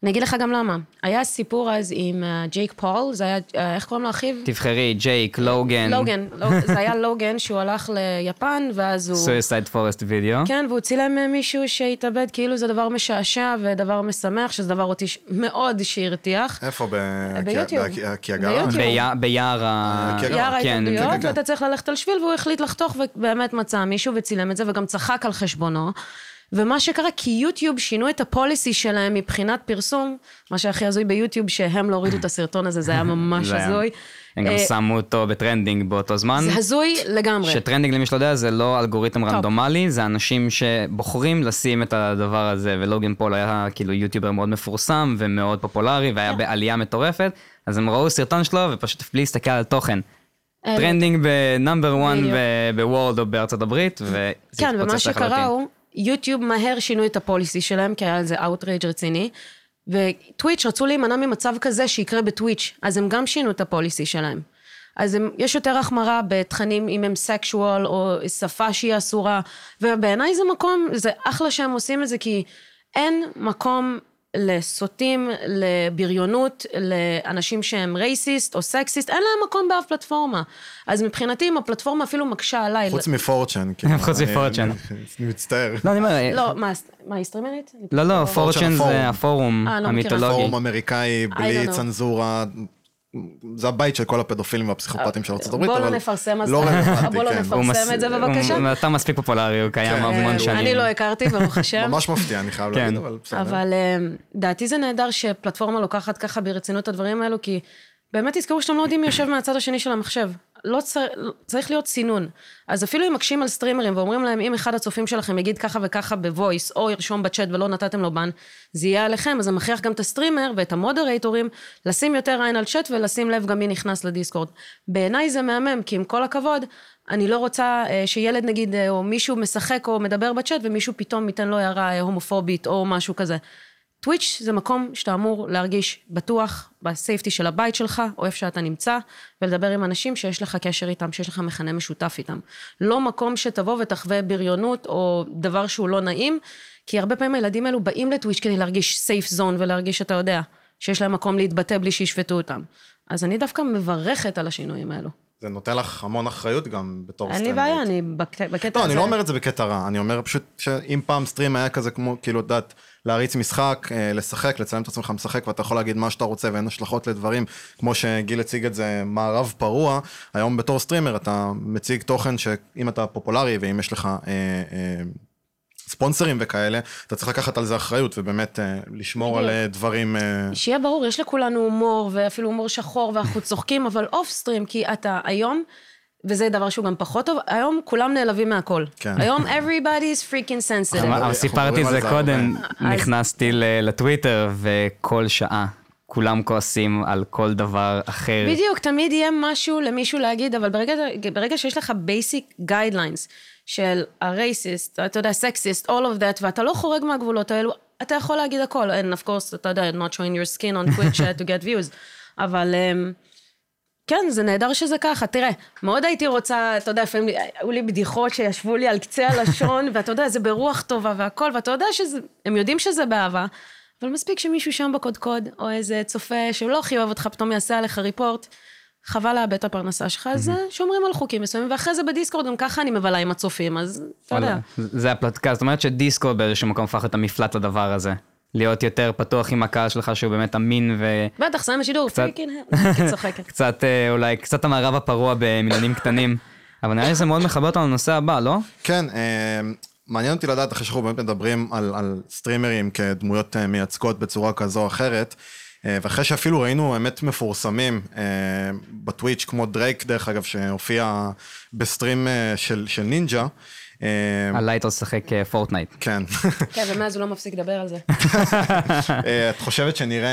אני אגיד לך גם למה. היה סיפור אז עם אה, ג'ייק פול, זה היה, אה, איך קוראים לו אחיו? תבחרי, ג'ייק, לוגן, לוגן, זה היה לוגן שהוא הלך ליפן, ואז הוא... סויסייד פורסט וידאו. כן, והוא צילם אה, מישהו שהתאבד כאילו זה דבר משעשע ודבר משמח, שזה דבר אותי ש- מאוד שהרתיח. איפה? ב- ביוטיוב. בקיאגרה? ביוטיוב. ביער- ביער ה... כן, יער כן, ההתאבדויות, כן, כן. ואתה צריך ללכת על שביל, והוא החליט לחתוך ובאמת מצא מישהו וצילם את זה, וגם צחק על חשבונו. ומה שקרה, כי יוטיוב שינו את הפוליסי שלהם מבחינת פרסום, מה שהכי הזוי ביוטיוב, שהם לא הורידו את הסרטון הזה, זה היה ממש הזוי. הם גם אה, שמו אותו ב trending באותו זמן. זה הזוי לגמרי. ש trending למי שלא יודע זה לא אלגוריתם רנדומלי, זה אנשים שבוחרים לשים את הדבר הזה, ולוגן פול היה כאילו יוטיובר מאוד מפורסם ומאוד פופולרי והיה בעלייה מטורפת, אז הם ראו סרטון שלו ופשוט בלי להסתכל על תוכן. אה, trending ב number 1 בדיוק. ב world או בארצות הברית, וזה כן, ומה התפוצץ שקרה לחלוטין. הוא, יוטיוב מהר שינו את ה policy שלהם, כי היה על זה outrage רציני, וטוויץ' רצו להימנע ממצב כזה שיקרה בטוויץ', אז הם גם שינו את ה policy שלהם. אז הם, יש יותר החמרה בתכנים אם הם sexual או שפה שהיא אסורה, ובעיניי זה מקום, זה אחלה שהם עושים את זה, כי אין מקום לסוטים, לבריונות, לאנשים שהם racist או sexist, אין להם מקום באף פלטפורמה. אז מבחינתי, אם הפלטפורמה אפילו מקשה עליי... חוץ מפורצ'ן. כאילו, חוץ מפורצ'ן. אני מצטער. לא, אני אומר, לא, מה, היא סטרימרית? לא, לא, פורצ'ן. זה הפורום אה, לא. המיתולוגי. פורום אמריקאי, בלי. צנזורה. זה הבית של כל הפדופילים והפסיכופטים של ארצות הברית, בוא אבל לא נפרסם אז לא רלוונטי, בוא לא כן. נפרסם מס- את זה בבקשה. אתה מספיק פופולרי, הוא קיים כן, המון אה, שנים. אני לא הכרתי, ברוך השם. ממש מפתיע, אני חייב כן. להגיד, אבל בסדר. אבל אה, דעתי זה נהדר שפלטפורמה לוקחת ככה ברצינות את הדברים האלו, כי באמת תזכרו שאתם לא יודעים מי יושב מהצד השני של המחשב. לא צר... צריך להיות סינון. אז אפילו אם מקשים על סטרימרים ואומרים להם, אם אחד הצופים שלכם יגיד ככה וככה ב voice, או ירשום בצ'אט ולא נתתם לו ban, זה יהיה עליכם, אז זה מכריח גם את הסטרימר ואת המודרייטורים לשים יותר עין על צ'אט ולשים לב גם מי נכנס לדיסקורד. בעיניי זה מהמם, כי עם כל הכבוד, אני לא רוצה אה, שילד נגיד, אה, או מישהו משחק או מדבר בצ'אט, ומישהו פתאום ייתן לו הערה הומופובית או משהו כזה. טוויץ' זה מקום שאתה אמור להרגיש בטוח בסייפטי של הבית שלך, או איפה שאתה נמצא, ולדבר עם אנשים שיש לך קשר איתם, שיש לך מכנה משותף איתם. לא מקום שתבוא ותחווה בריונות או דבר שהוא לא נעים, כי הרבה פעמים הילדים האלו באים לטוויץ' כדי להרגיש סייף זון ולהרגיש שאתה יודע, שיש להם מקום להתבטא בלי שישפטו אותם. אז אני דווקא מברכת על השינויים האלו. זה נותן לך המון אחריות גם בתור אין לי סטרימרית. בעיה, אני בקטע לא, הזה. אני לא אומר את זה בקטע רע, אני אומר פשוט שאם פעם stream היה כזה כמו, כאילו, את יודעת, להריץ משחק, אה, לשחק, לצלם את עצמך משחק, ואתה יכול להגיד מה שאתה רוצה ואין השלכות לדברים, כמו שגיל הציג את זה, מערב פרוע, היום בתור סטרימר אתה מציג תוכן שאם אתה פופולרי ואם יש לך... אה, אה, ספונסרים וכאלה, אתה צריך לקחת על זה אחריות ובאמת אה, לשמור על. אה, דברים... אה, שיהיה ברור, יש לכולנו הומור, ואפילו הומור שחור, ואנחנו צוחקים, אבל off stream, כי אתה היום, וזה דבר שהוא גם פחות טוב, היום כולם נעלבים מהכל. כן. היום everybody is freaking sensitive. אבל אנחנו סיפרתי את זה קודם, הרבה. נכנסתי לטוויטר וכל שעה כולם כועסים על כל דבר אחר. בדיוק, תמיד יהיה משהו למישהו להגיד, אבל ברגע, ברגע שיש לך basic guidelines של הרייסיסט, אתה יודע, סקסיסט, all of that, ואתה לא חורג מהגבולות האלו, אתה יכול להגיד הכל. And of course, אתה יודע, not showing your skin on Twitch uh, to get views. אבל um, כן, זה נהדר שזה ככה. תראה, מאוד הייתי רוצה, אתה יודע, לפעמים היו לי בדיחות שישבו לי על קצה הלשון, ואתה יודע, זה ברוח טובה והכל, ואתה יודע שהם יודעים שזה באהבה, אבל מספיק שמישהו שם בקודקוד, או איזה צופה שלא הכי אוהב אותך, פתאום יעשה עליך ריפורט, חבל לאבד את הפרנסה שלך, אז אה, שומרים על חוקים מסוימים, ואחרי זה בדיסקורד, גם ככה אני מבלה עם הצופים, אז אתה יודע. זה הפלטקאסט, זאת אומרת שדיסקורד באיזשהו מקום הפך את המפלט לדבר הזה. להיות יותר פתוח עם הקהל שלך שהוא באמת אמין בטח, סיים השידור, קצת- אני צוחקת. וקצת אה, אולי קצת המערב הפרוע במיליונים קטנים. אבל נראה לי שזה מאוד מחבר אותנו לנושא הבא, לא? כן, אה, מעניין אותי לדעת, אחרי שאנחנו באמת מדברים על, על סטרימרים כדמויות אה, מייצגות בצורה כזו או אחרת, אה, ואחרי שאפילו ראינו אמת מפורסמים אה, בטוויץ', כמו דרייק, דרך אגב, שהופיע ב stream אה, של, של נינג'ה. אה, לשחק אה, פורטנייט. כן. כן, ומאז הוא לא מפסיק לדבר על זה. אה, את חושבת שנראה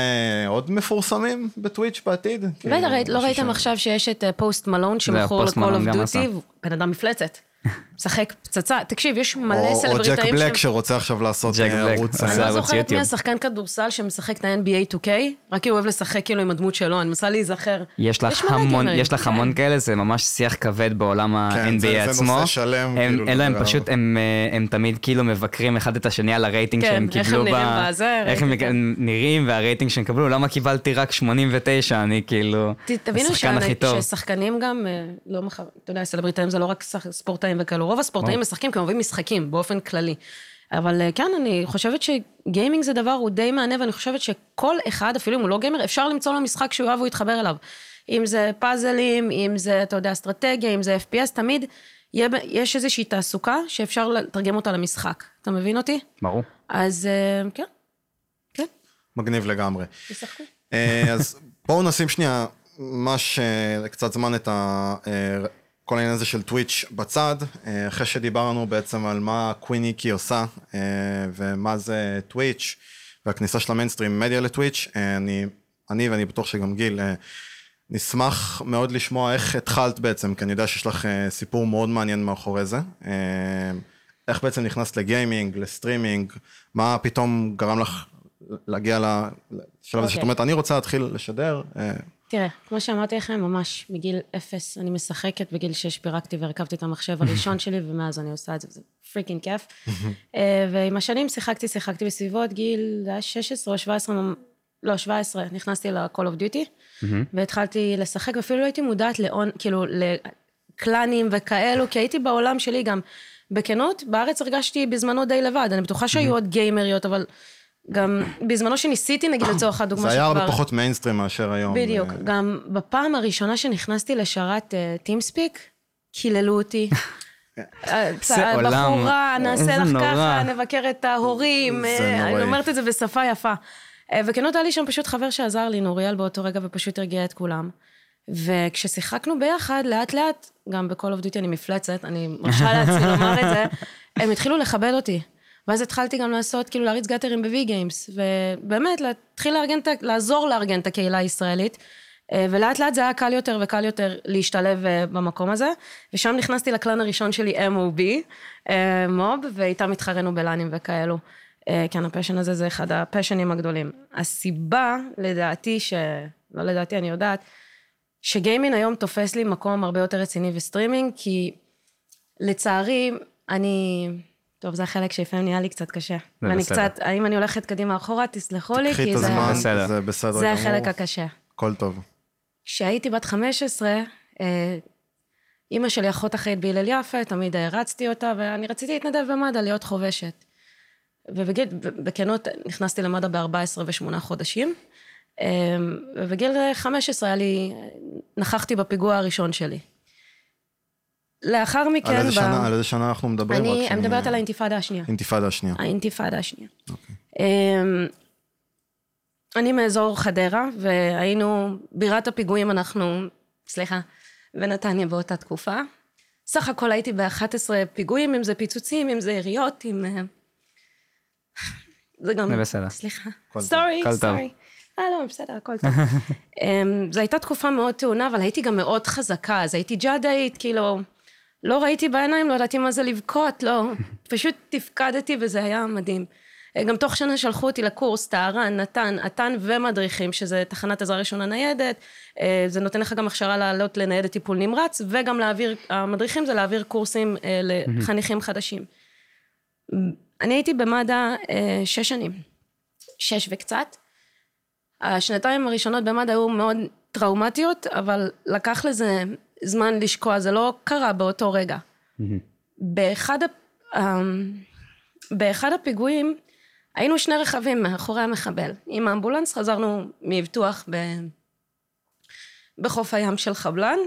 עוד מפורסמים בטוויץ' בעתיד? בטח, כאילו, ראית- לא ראיתם עכשיו שיש את אה, פוסט מלון שמכור גם עשה. duty, בן אדם מפלצת. משחק פצצה. תקשיב, יש מלא או, או סלבריטאים ג'ק. בלק שרוצה עכשיו לעשות אה, ערוץ... אני לא זוכרת מי. השחקן כדורסל שמשחק את ה-NBA 2K, רק כי הוא אוהב לשחק כאילו עם הדמות שלו, אני מנסה להיזכר. יש לך המון, יש לך כן. המון כאלה, זה ממש שיח כבד בעולם כן, ה-NBA זה- זה עצמו. נושא שלם, הם, כאילו, פשוט, הם, אה, הם תמיד כאילו מבקרים אחד את השני על הרייטינג כן, שהם קיבלו. איך הם כן. נראים והרייטינג שהם קיבלו, למה קיבלתי רק 89, אני כאילו, תבינו השחקן הכי טוב. ששחקנים גם, אה, לא מחר, אתה יודע, סלבריטאים זה לא רק ספורטאים וכאלו, רוב הספורטאים משחקים כי הם אוהבים משחקים באופן כללי. אבל אה, כן, אני חושבת שגיימינג זה דבר, הוא די מענה, ואני חושבת שכל אחד, אפילו אם הוא לא גיימר, אפשר למצוא לו משחק שהוא אוהב והוא יתחבר אליו. אם זה פאזלים, אם זה, אתה יודע, אסטרטגיה, אם זה FPS, תמיד יהיה, יש איזושהי תעסוקה שאפשר לתרגם אותה למשחק. אתה מבין אותי? ברור. אז אה, כן, כן, מגניב לגמרי. תשחקו. אה, אז בואו נשים שנייה ממש קצת זמן את ה... כל העניין הזה של טוויץ' בצד, אה, אחרי שדיברנו בעצם על מה קוויניקי עושה אה, ומה זה טוויץ' והכניסה של המיינסטרים מדיה לטוויץ', אה, אני, אני ואני בטוח שגם גיל, נשמח מאוד לשמוע איך התחלת בעצם, כי אני יודע שיש לך סיפור מאוד מעניין מאחורי זה. איך בעצם נכנסת לגיימינג, לסטרימינג, מה פתאום גרם לך להגיע לשלב הזה שאת אוקיי. אומרת, אני רוצה להתחיל לשדר. אה, תראה, כמו שאמרתי לכם, ממש מגיל אפס אני משחקת, בגיל שש פירקתי והרכבתי את המחשב הראשון שלי, ומאז אני עושה את זה, וזה freaking כיף. אה, ועם השנים שיחקתי, שיחקתי בסביבות גיל, זה היה 16 או 17, ממ- לא, 17, נכנסתי ל-call of duty, והתחלתי לשחק, ואפילו לא הייתי מודעת לאון, כאילו, לקלאנים וכאלו, כי הייתי בעולם שלי גם. בכנות, בארץ הרגשתי בזמנו די לבד, אני בטוחה שהיו עוד גיימריות, אבל גם בזמנו שניסיתי, נגיד לצורך הדוגמה זה היה הרבה שכבר- פחות מיינסטרים מאשר היום. בדיוק. אה, גם בפעם הראשונה שנכנסתי לשרת טימספיק, קיללו אותי. אה, זה עולם. בחורה, נעשה לך נורא. ככה, נבקר את ההורים. זה אה, אני. אומרת את זה בשפה יפה. אה, וכנות, היה לי שם פשוט חבר שעזר לי, נוריאל באותו רגע, ופשוט הרגיע את כולם. וכששיחקנו ביחד, לאט לאט, גם ב-call of duty אני מפלצת, אני מרשה לעצמי לומר את זה, הם התחילו לכבד אותי. ואז התחלתי גם לעשות, כאילו להריץ גאטרים ב-Vgames, ובאמת, להתחיל לארגן, לעזור לארגן את הקהילה הישראלית. אה, ולאט לאט זה היה קל יותר וקל יותר להשתלב אה, במקום הזה, ושם נכנסתי לקלאן הראשון שלי, MOB, אה, מוב, ואיתם התחרנו בלאנים וכאלו. כן, ה passion הזה זה אחד הפשנים הגדולים. הסיבה, לדעתי, ש... לא לדעתי, אני יודעת, שגיימינג היום תופס לי מקום הרבה יותר רציני וסטרימינג, כי לצערי, אני... טוב, זה החלק שלפעמים נהיה לי קצת קשה. ואני בסדר. קצת, האם אני הולכת קדימה אחורה, תסלחו לי, את כי זה, הזמן, בסדר. זה בסדר זה גמור. החלק הקשה. הכל טוב. כשהייתי בת 15, אה, אימא שלי אחות אחראית בהלל יפה, תמיד הערצתי אותה, ואני רציתי להתנדב במד"א, להיות חובשת. ובגיל, בכנות, נכנסתי למד"א ב-14 ו-8 חודשים. אה, ובגיל 15 היה לי, נכחתי בפיגוע הראשון שלי. לאחר מכן... על איזה ב- שנה- על איזה שנה אנחנו מדברים? אני, אני מדברת על האינתיפאדה השנייה. אינתיפאדה השנייה. האינתיפאדה השנייה. אמ, אני מאזור חדרה, והיינו, בירת הפיגועים אנחנו, סליחה, בנתניה באותה תקופה. סך הכל הייתי ב-11 פיגועים, אם זה פיצוצים, אם זה יריות, אם... אה, זה גם... זה בסדר. סליחה. סורי. סורי. אה, לא, בסדר, הכל טוב. אמ, זו הייתה תקופה מאוד טעונה, אבל הייתי גם מאוד חזקה, אז הייתי ג'אדאית, כאילו, לא ראיתי בעיניים, לא ידעתי מה זה לבכות, לא, פשוט תפקדתי וזה היה מדהים. אה, גם תוך שנה שלחו אותי לקורס, טהרן, נתן, עתן ומדריכים, שזה תחנת עזרה ראשונה ניידת, אה, זה נותן לך גם הכשרה לעלות לניידת טיפול נמרץ, וגם להעביר, המדריכים זה להעביר קורסים אה, לחניכים חדשים. אני הייתי במד"א שש שנים, שש וקצת. השנתיים הראשונות במד"א היו מאוד טראומטיות, אבל לקח לזה זמן לשקוע, זה לא קרה באותו רגע. באחד, ה- אמ, באחד הפיגועים היינו שני רכבים מאחורי המחבל. עם האמבולנס חזרנו מאבטוח ב... בחוף הים של חבלן.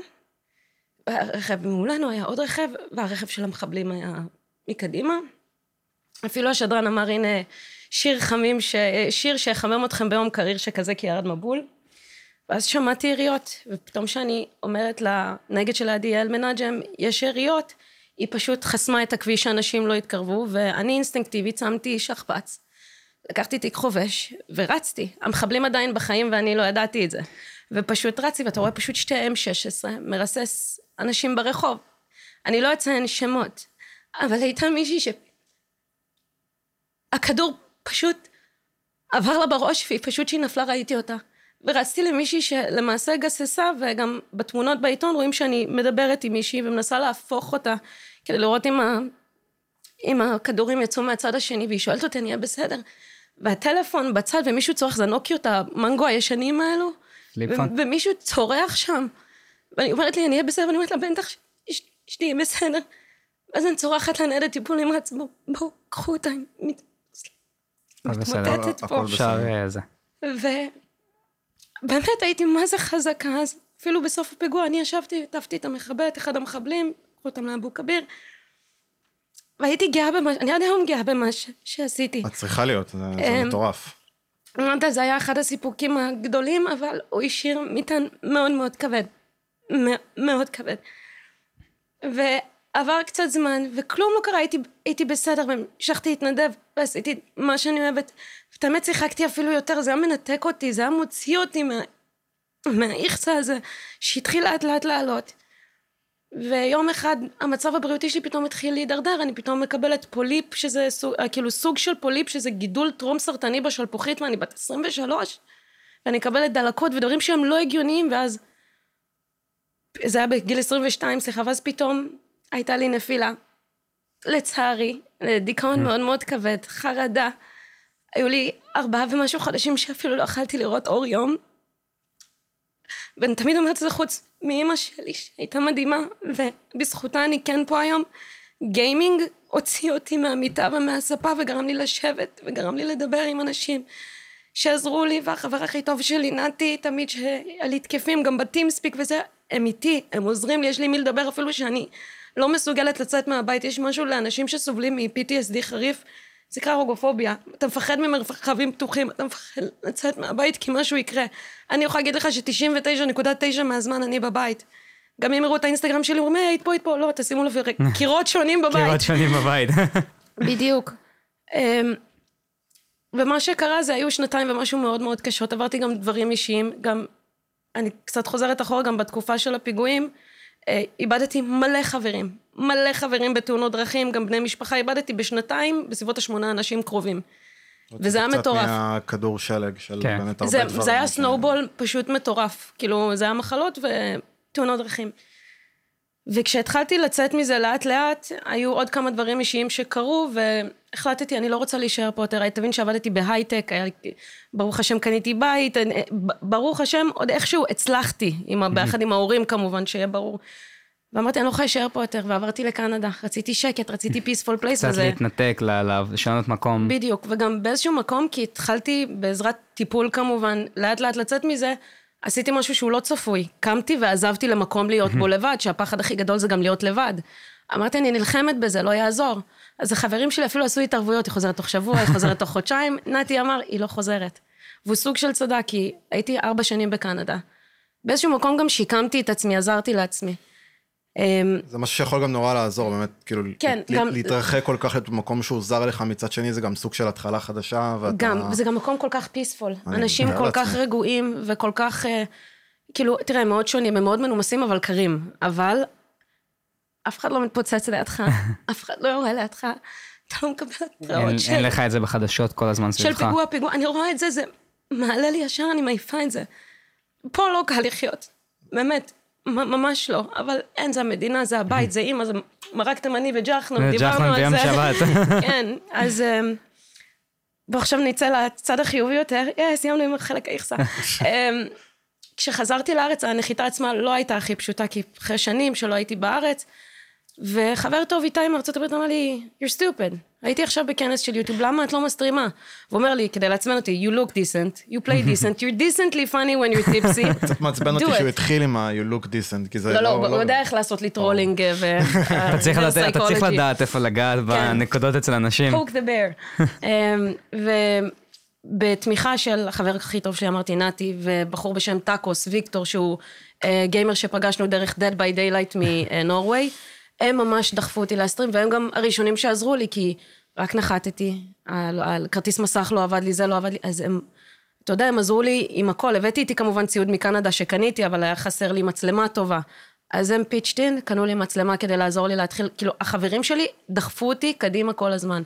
הרכב מולנו היה עוד רכב, והרכב של המחבלים היה מקדימה. אפילו השדרן אמר, הנה, שיר חמים, ש... שיר שיחמם אתכם ביום קריר שכזה כי ירד מבול. ואז שמעתי יריות, ופתאום כשאני אומרת לנגד שלידי, יעל מנג'ם, יש יריות, היא פשוט חסמה את הכביש שאנשים לא יתקרבו, ואני אינסטינקטיבית שמתי שכפ"ץ. לקחתי תיק חובש, ורצתי. המחבלים עדיין בחיים ואני לא ידעתי את זה. ופשוט רצתי, ואתה רואה פשוט שתי M16, מרסס אנשים ברחוב. אני לא אציין שמות, אבל הייתה מישהי ש... הכדור פשוט עבר לה בראש, והיא פשוט כשהיא נפלה ראיתי אותה. ורצתי למישהי שלמעשה גססה, וגם בתמונות בעיתון רואים שאני מדברת עם מישהי ומנסה להפוך אותה, כדי לראות אם, ה... אם הכדורים יצאו מהצד השני, והיא שואלת אותי, אני אהיה בסדר. והטלפון בצד, ומישהו צורך, זה הנוקיות המנגו הישנים האלו. ו- ומישהו צורח שם, ואני אומרת לי, אני אהיה בסדר, ואני אומרת לה, בטח ש- שתהיה בסדר. ואז אני צורחת לניידת טיפול נמרץ, בואו, בואו, קחו אותה, היא מת- אז בסדר. מתמוטטת הכל פה. בסדר. אפשר אה, זה. ובאמת הייתי מה זה חזקה, אז אפילו בסוף הפיגוע אני ישבתי, הטפתי את המחבל, את אחד המחבלים, לקחו אותם לאבו כביר. והייתי גאה במה, אני עד היום גאה במה ש, שעשיתי. את צריכה להיות, זה, זה אמ, מטורף. אמרת, זה היה אחד הסיפוקים הגדולים, אבל הוא השאיר מטען מאוד מאוד כבד. מאוד כבד. ועבר קצת זמן, וכלום לא קרה, הייתי, הייתי בסדר, והמשכתי להתנדב, ועשיתי מה שאני אוהבת. ואת האמת, שיחקתי אפילו יותר, זה היה מנתק אותי, זה היה מוציא אותי מה... מהאיכסה הזה, שהתחיל לאט לאט לעלות. ויום אחד המצב הבריאותי שלי פתאום התחיל להידרדר, אני פתאום מקבלת פוליפ, שזה סוג, כאילו סוג של פוליפ, שזה גידול טרום סרטני בשלפוחית, ואני בת 23, ואני מקבלת דלקות ודברים שהם לא הגיוניים, ואז... זה היה בגיל 22, סליחה, ואז פתאום הייתה לי נפילה. לצערי, דיכאון מאוד מאוד כבד, חרדה. היו לי ארבעה ומשהו חודשים שאפילו לא יכלתי לראות אור יום. ואני תמיד אומרת את זה חוץ מאימא שלי, שהייתה מדהימה, ובזכותה אני כן פה היום. גיימינג הוציא אותי מהמיטה ומהספה וגרם לי לשבת, וגרם לי לדבר עם אנשים שעזרו לי, והחבר הכי טוב שלי, נתי, תמיד שהיה לי תקפים, גם בטימספיק וזה, הם איתי, הם עוזרים לי, יש לי מי לדבר אפילו שאני לא מסוגלת לצאת מהבית. יש משהו לאנשים שסובלים מ-PTSD חריף, זה נקרא רוגופוביה. אתה מפחד ממרחבים פתוחים, אתה מפחד לצאת מהבית כי משהו יקרה. אני יכולה להגיד לך ש-99.9 מהזמן אני בבית. גם אם יראו את האינסטגרם שלי, אומרים, היי, היית פה, היית פה, לא, תשימו לב, קירות שונים בבית. קירות שונים בבית. בדיוק. אמ, ומה שקרה זה היו שנתיים ומשהו מאוד מאוד קשות, עברתי גם דברים אישיים, גם, אני קצת חוזרת אחורה, גם בתקופה של הפיגועים, אה, איבדתי מלא חברים, מלא חברים בתאונות דרכים, גם בני משפחה, איבדתי בשנתיים בסביבות השמונה אנשים קרובים. וזה היה מטורף. קצת מהכדור שלג של כן. באמת הרבה זה, דברים. זה היה ש- snowball פשוט מטורף, כאילו זה היה מחלות ותאונות דרכים. וכשהתחלתי לצאת מזה לאט לאט, היו עוד כמה דברים אישיים שקרו, והחלטתי, אני לא רוצה להישאר פה יותר. תבין שעבדתי בהייטק, היה, ברוך השם קניתי בית, אני- ברוך השם עוד איכשהו הצלחתי, עם, ביחד עם ההורים כמובן, שיהיה ברור. ואמרתי, אני לא יכולה להישאר פה יותר, ועברתי לקנדה. רציתי שקט, רציתי peaceful place, קצת וזה... להתנתק, ל- ל- לשנות מקום. בדיוק, וגם באיזשהו מקום, כי התחלתי בעזרת טיפול כמובן, לאט לאט לצאת מזה, עשיתי משהו שהוא לא צפוי. קמתי ועזבתי למקום להיות בו לבד, שהפחד הכי גדול זה גם להיות לבד. אמרתי, אני נלחמת בזה, לא יעזור. אז החברים שלי אפילו עשו התערבויות, היא חוזרת תוך שבוע, היא חוזרת תוך חודשיים. נתי אמר, היא לא חוזרת. והוא סוג של צדק, כי הייתי ארבע שנים בקנדה. באיזשהו מקום גם שיקמתי את עצמי, עזרתי לעצמי. אמ, זה משהו שיכול גם נורא לעזור, באמת, כאילו, כן, ל- גם- להתרחק כל כך במקום שהוא זר לך, מצד שני זה גם סוג של התחלה חדשה, ואתה... גם, וזה גם מקום כל כך פיספול. אנשים כל כך לעצמי. רגועים וכל כך, אה, כאילו, תראה, הם מאוד שונים, הם מאוד מנומסים, אבל קרים. אבל אף אחד לא מתפוצץ לידך, אף אחד לא יורה לידך, אתה לא מקבל התראות של, אין לך את זה בחדשות כל הזמן של סביבך. פיגוע, פיגוע. אני רואה את זה, זה מעלה לי ישר, אני מעיפה את זה. פה לא קל לחיות, באמת. ממש לא, אבל אין, זה המדינה, זה הבית, זה אימא, זה מרק תימני וג'חנון, זה דיברנו ג'חנון על ביום זה. שבת. כן, אז אמ, בואו עכשיו נצא לצד החיובי יותר. אה, סיימנו עם החלק האיכסה. אמ, כשחזרתי לארץ, הנחיתה עצמה לא הייתה הכי פשוטה, כי אחרי שנים שלא הייתי בארץ, וחבר טוב איתי מארצות הברית אמר לי, you're stupid. הייתי עכשיו בכנס של יוטיוב, למה את לא מסטרימה? הוא אומר לי, כדי לעצבן אותי, you look decent, you play decent, you're decently funny when you're tipsy. קצת מעצבן אותי שהוא. התחיל עם ה-you look decent, כי זה לא, לא... לא, הוא יודע איך לעשות לי trolling אה, ו... אתה צריך לדעת- אתה צריך לדעת איפה לגעת כן. בנקודות אצל אנשים. poke the bear. אמ, ובתמיכה של החבר הכי טוב שלי, אמרתי, נתי, ובחור בשם טאקוס, ויקטור, שהוא אה, גיימר שפגשנו דרך Dead by Daylight מנורווי, הם ממש דחפו אותי לה stream, והם גם הראשונים שעזרו לי, כי רק נחתתי, על, על כרטיס מסך לא עבד לי, זה לא עבד לי, אז הם... אתה יודע, הם עזרו לי עם הכל. הבאתי איתי כמובן ציוד מקנדה שקניתי, אבל היה חסר לי מצלמה טובה. אז הם פיצ'ט אין, קנו לי מצלמה כדי לעזור לי להתחיל, כאילו, החברים שלי דחפו אותי קדימה כל הזמן.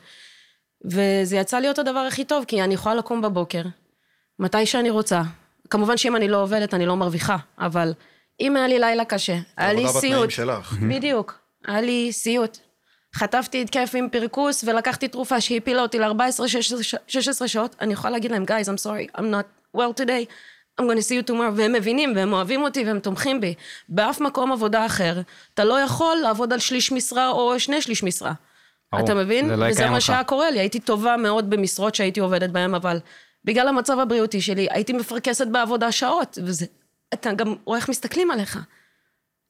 וזה יצא לי אותו דבר הכי טוב, כי אני יכולה לקום בבוקר, מתי שאני רוצה. כמובן שאם אני לא עובדת, אני לא מרוויחה, אבל אם היה לי לילה קשה, היה לי עבודה בתנאים סיוט. שלך. בדיוק, היה לי סיוט. חטפתי התקף עם פרכוס ולקחתי תרופה שהפילה אותי ל-14-16 שעות, אני יכולה להגיד להם, guys, I'm sorry, I'm not well today, I'm to see you tomorrow, והם מבינים, והם אוהבים אותי, והם תומכים בי. באף מקום עבודה אחר, אתה לא יכול לעבוד על שליש משרה או שני שליש משרה. ברור, אתה מבין? לא וזה מה. שהיה קורה לי, הייתי טובה מאוד במשרות שהייתי עובדת בהן, אבל בגלל המצב הבריאותי שלי, הייתי מפרכסת בעבודה שעות, וזה, אתה גם רואה איך מסתכלים עליך.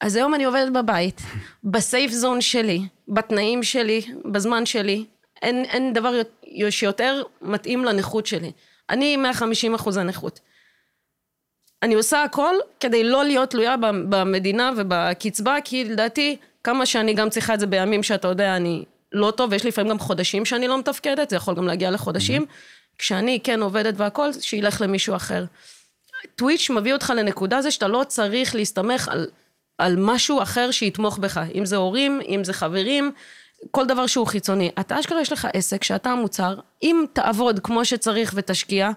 אז היום אני עובדת בבית, בסייף זון שלי, בתנאים שלי, בזמן שלי. אין, אין דבר שיותר מתאים לנכות שלי. אני 150 אחוז הנכות. אני עושה הכל כדי לא להיות תלויה במדינה ובקצבה, כי לדעתי, כמה שאני גם צריכה את זה בימים שאתה יודע, אני לא טוב, ויש לפעמים גם חודשים שאני לא מתפקדת, זה יכול גם להגיע לחודשים. Mm-hmm. כשאני כן עובדת והכל, שילך למישהו אחר. טוויץ' מביא אותך לנקודה זה שאתה לא צריך להסתמך על, על משהו אחר שיתמוך בך, אם זה הורים, אם זה חברים, כל דבר שהוא חיצוני. אתה אשכרה יש לך עסק שאתה המוצר, אם תעבוד כמו שצריך ותשקיע,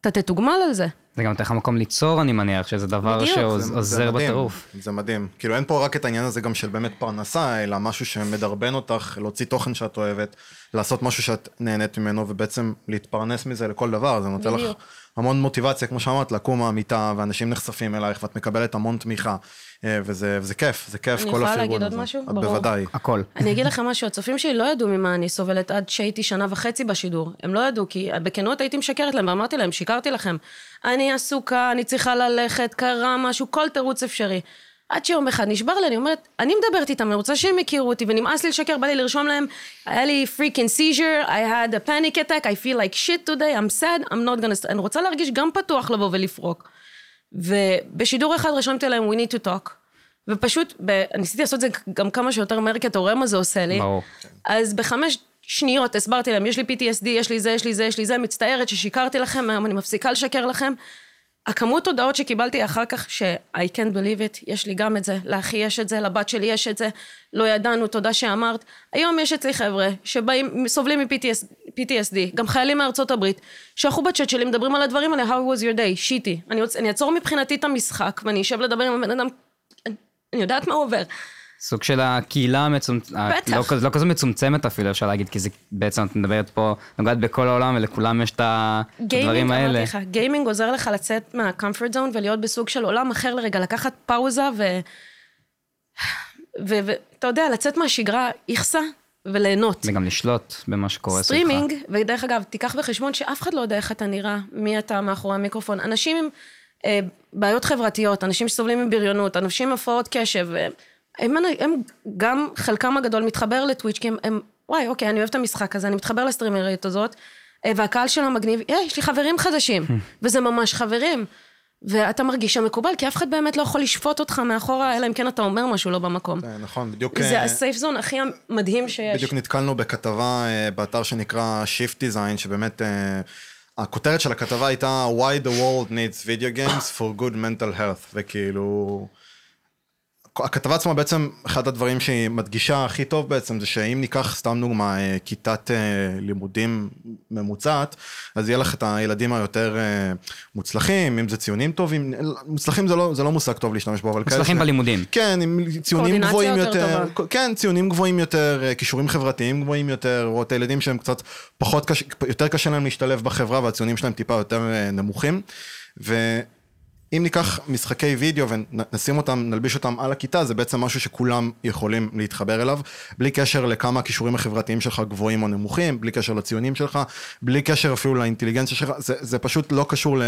אתה תתוגמל על זה. זה גם נותן לך מקום ליצור, אני מניח, שזה דבר שעוזר בטירוף. זה מדהים. כאילו אין פה רק את העניין הזה גם של באמת פרנסה, אלא משהו שמדרבן אותך, להוציא תוכן שאת אוהבת, לעשות משהו שאת נהנית ממנו, ובעצם להתפרנס מזה לכל דבר. זה נותן לך המון מוטיבציה, כמו שאמרת, לקום מהמיטה, ואנשים נחשפים אלייך, ואת מקבלת המון תמיכה. אה, וזה, וזה כיף, זה כיף, כל הפרגון הזה. אני יכולה להגיד עוד משהו? ברור. בוודאי. הכל. אני אגיד לכם משהו, הצופים שלי לא ידעו ממה אני סובלת עד שהייתי שנה וחצי בשידור. הם לא ידעו, כי בכנות הייתי משקרת להם, ואמרתי להם, שיקרתי לכם. אני עסוקה, אני צריכה ללכת, קרה משהו, כל תירוץ אפשרי. עד שיום אחד נשבר לי, אני אומרת, אני מדברת איתם, אני רוצה שהם יכירו אותי, ונמאס לי לשקר, בא לי לרשום להם, היה לי freaking seizure, I had a panic attack, I feel like shit today, I'm sad, I'm not gonna... אני רוצה להרגיש גם פתוח לבוא ולפרוק. ובשידור אחד רשמתי להם, we need to talk. ופשוט, ב... ניסיתי לעשות את זה גם כמה שיותר מהר, כי אתה רואה מה זה עושה לי. ברור. אז בחמש שניות הסברתי להם, יש לי PTSD, יש לי זה, יש לי זה, יש לי זה, מצטערת ששיקרתי לכם, היום אני מפסיקה לשקר לכם. הכמות הודעות שקיבלתי אחר כך, ש- I can't believe it, יש לי גם את זה, לאחי יש את זה, לבת שלי יש את זה, לא ידענו, תודה שאמרת. היום יש אצלי חבר'ה שבאים, סובלים מ-PTSD, גם חיילים מארצות הברית, שאנחנו בצ'אט שלי מדברים על הדברים האלה, how was your day, שיטי. אני, אני אעצור מבחינתי את המשחק, ואני אשב לדבר עם הבן אדם אני יודעת מה עובר. סוג של הקהילה המצומצמת. לא, לא כזו מצומצמת אפילו, אפשר להגיד, כי זה בעצם, את מדברת פה, נוגעת בכל העולם, ולכולם יש את הדברים האלה. גיימינג, אמרתי לך, גיימינג עוזר לך לצאת מהקומפורט זון ולהיות בסוג של עולם אחר לרגע, לקחת פאוזה ו... ואתה יודע, לצאת מהשגרה, איכסה וליהנות. וגם לשלוט במה שקורה סביבך. סטרימינג, ודרך אגב, תיקח בחשבון שאף אחד לא יודע איך אתה נראה, מי אתה מאחורי המיקרופון. אנשים עם אה, בעיות חברתיות, אנשים שסובלים מבריונות, אנשים עם הפרעות קשב, הם, הם גם, חלקם הגדול מתחבר לטוויץ', כי הם, הם, וואי, אוקיי, אני אוהב את המשחק הזה, אני מתחבר לסטרימרית הזאת, אה, והקהל שלה מגניב, אה, יש לי חברים חדשים, וזה ממש חברים. ואתה מרגיש שם מקובל, כי אף אחד באמת לא יכול לשפוט אותך מאחורה, אלא אם כן אתה אומר משהו לא במקום. זה נכון, בדיוק... זה הסייף זון הכי מדהים שיש. בדיוק נתקלנו בכתבה באתר שנקרא Shift Design, שבאמת... הכותרת של הכתבה הייתה Why the world needs video games for good mental health, וכאילו... הכתבה עצמה בעצם, אחד הדברים שהיא מדגישה הכי טוב בעצם, זה שאם ניקח סתם דוגמה, אה, כיתת אה, לימודים ממוצעת, אז יהיה לך את הילדים היותר אה, מוצלחים, אם זה ציונים טובים, מוצלחים זה לא, זה לא מושג טוב להשתמש בו, אבל כאלה... מוצלחים בלימודים. כן, עם ציונים גבוהים יותר, יותר כן, ציונים גבוהים יותר, כישורים חברתיים גבוהים יותר, או את הילדים שהם קצת פחות קשה, יותר קשה להם להשתלב בחברה והציונים שלהם טיפה יותר נמוכים. ו... אם ניקח משחקי וידאו ונשים אותם, נלביש אותם על הכיתה, זה בעצם משהו שכולם יכולים להתחבר אליו, בלי קשר לכמה הכישורים החברתיים שלך גבוהים או נמוכים, בלי קשר לציונים שלך, בלי קשר אפילו לאינטליגנציה שלך, זה, זה פשוט לא קשור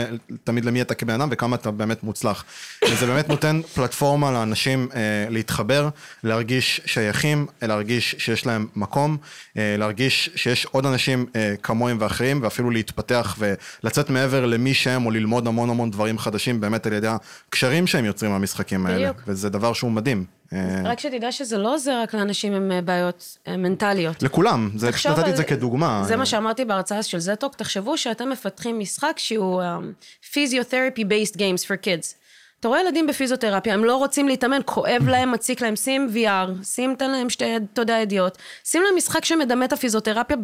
תמיד למי אתה כבן אדם וכמה אתה באמת מוצלח. וזה באמת נותן פלטפורמה לאנשים אה, להתחבר, להרגיש שייכים, להרגיש שיש להם מקום, אה, להרגיש שיש עוד אנשים אה, כמוהם ואחרים, ואפילו להתפתח ולצאת מעבר למי שהם, או ללמוד המון המון דברים חדשים. באמת על ידי הקשרים שהם יוצרים מהמשחקים האלה. בדיוק. וזה דבר שהוא מדהים. אה, רק שתדע שזה לא עוזר רק לאנשים עם אה, בעיות אה, מנטליות. לכולם, זה, נתתי את זה כדוגמה. זה מה שאמרתי בהרצאה של זטוק, תחשבו שאתם מפתחים משחק שהוא um, physiotherapy based games for kids. אתה רואה ילדים בפיזיותרפיה, הם לא רוצים להתאמן, כואב להם, מציק להם, שים VR, שים, תן להם שתי, אתה יודע, ידיעות. שים להם משחק שמדמה את הפיזיותרפיה,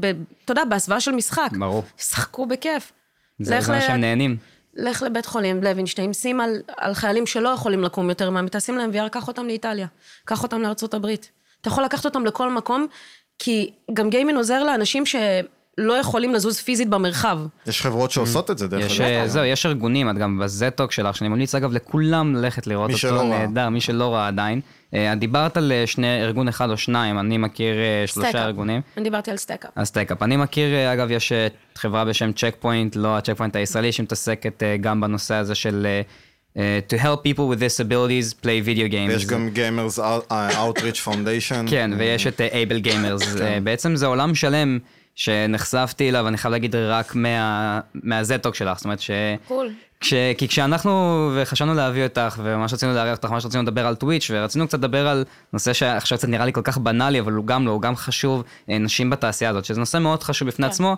אתה יודע, בהסוואה של משחק. ברור. שחקו בכיף. זה מה שהם נהנים. לך לבית חולים לוינשטיין, שים על, על חיילים שלא יכולים לקום יותר מהמיטה, שים להם VR, קח אותם לאיטליה, קח אותם לארצות הברית. אתה יכול לקחת אותם לכל מקום, כי גם גיימין עוזר לאנשים ש... לא יכולים לזוז פיזית במרחב. יש חברות שעושות את זה, דרך אגב. אה, זהו, יש ארגונים, את גם ב TED Talk שלך, שאני ממליץ אגב לכולם ללכת לראות אותו נהדר, מי שלא ראה עדיין. אה, את דיברת על אה, שני, ארגון אחד או שניים, אני מכיר שלושה ארגונים. אני דיברתי על Stack Up. על Stack Up. אני מכיר, אגב, יש חברה בשם צ'ק פוינט, לא הצ'ק פוינט הישראלי, שמתעסקת גם בנושא הזה של to help people with disabilities play video games. ויש גם Gamers Out- אה, Outreach Foundation. כן, ויש את AbleGamers. כן. בעצם זה עולם שלם שנחשפתי אליו, אני חייב להגיד, רק מה- מה TED Talk שלך. זאת אומרת ש... cool. כש, כי כשאנחנו וחשבנו להביא אותך, וממש רצינו לארח אותך, ממש רצינו לדבר על טוויץ', ורצינו קצת לדבר על נושא שעכשיו קצת נראה לי כל כך בנאלי, אבל הוא גם לא, הוא גם חשוב, אה, נשים בתעשייה הזאת, שזה נושא מאוד חשוב בפני כן. עצמו,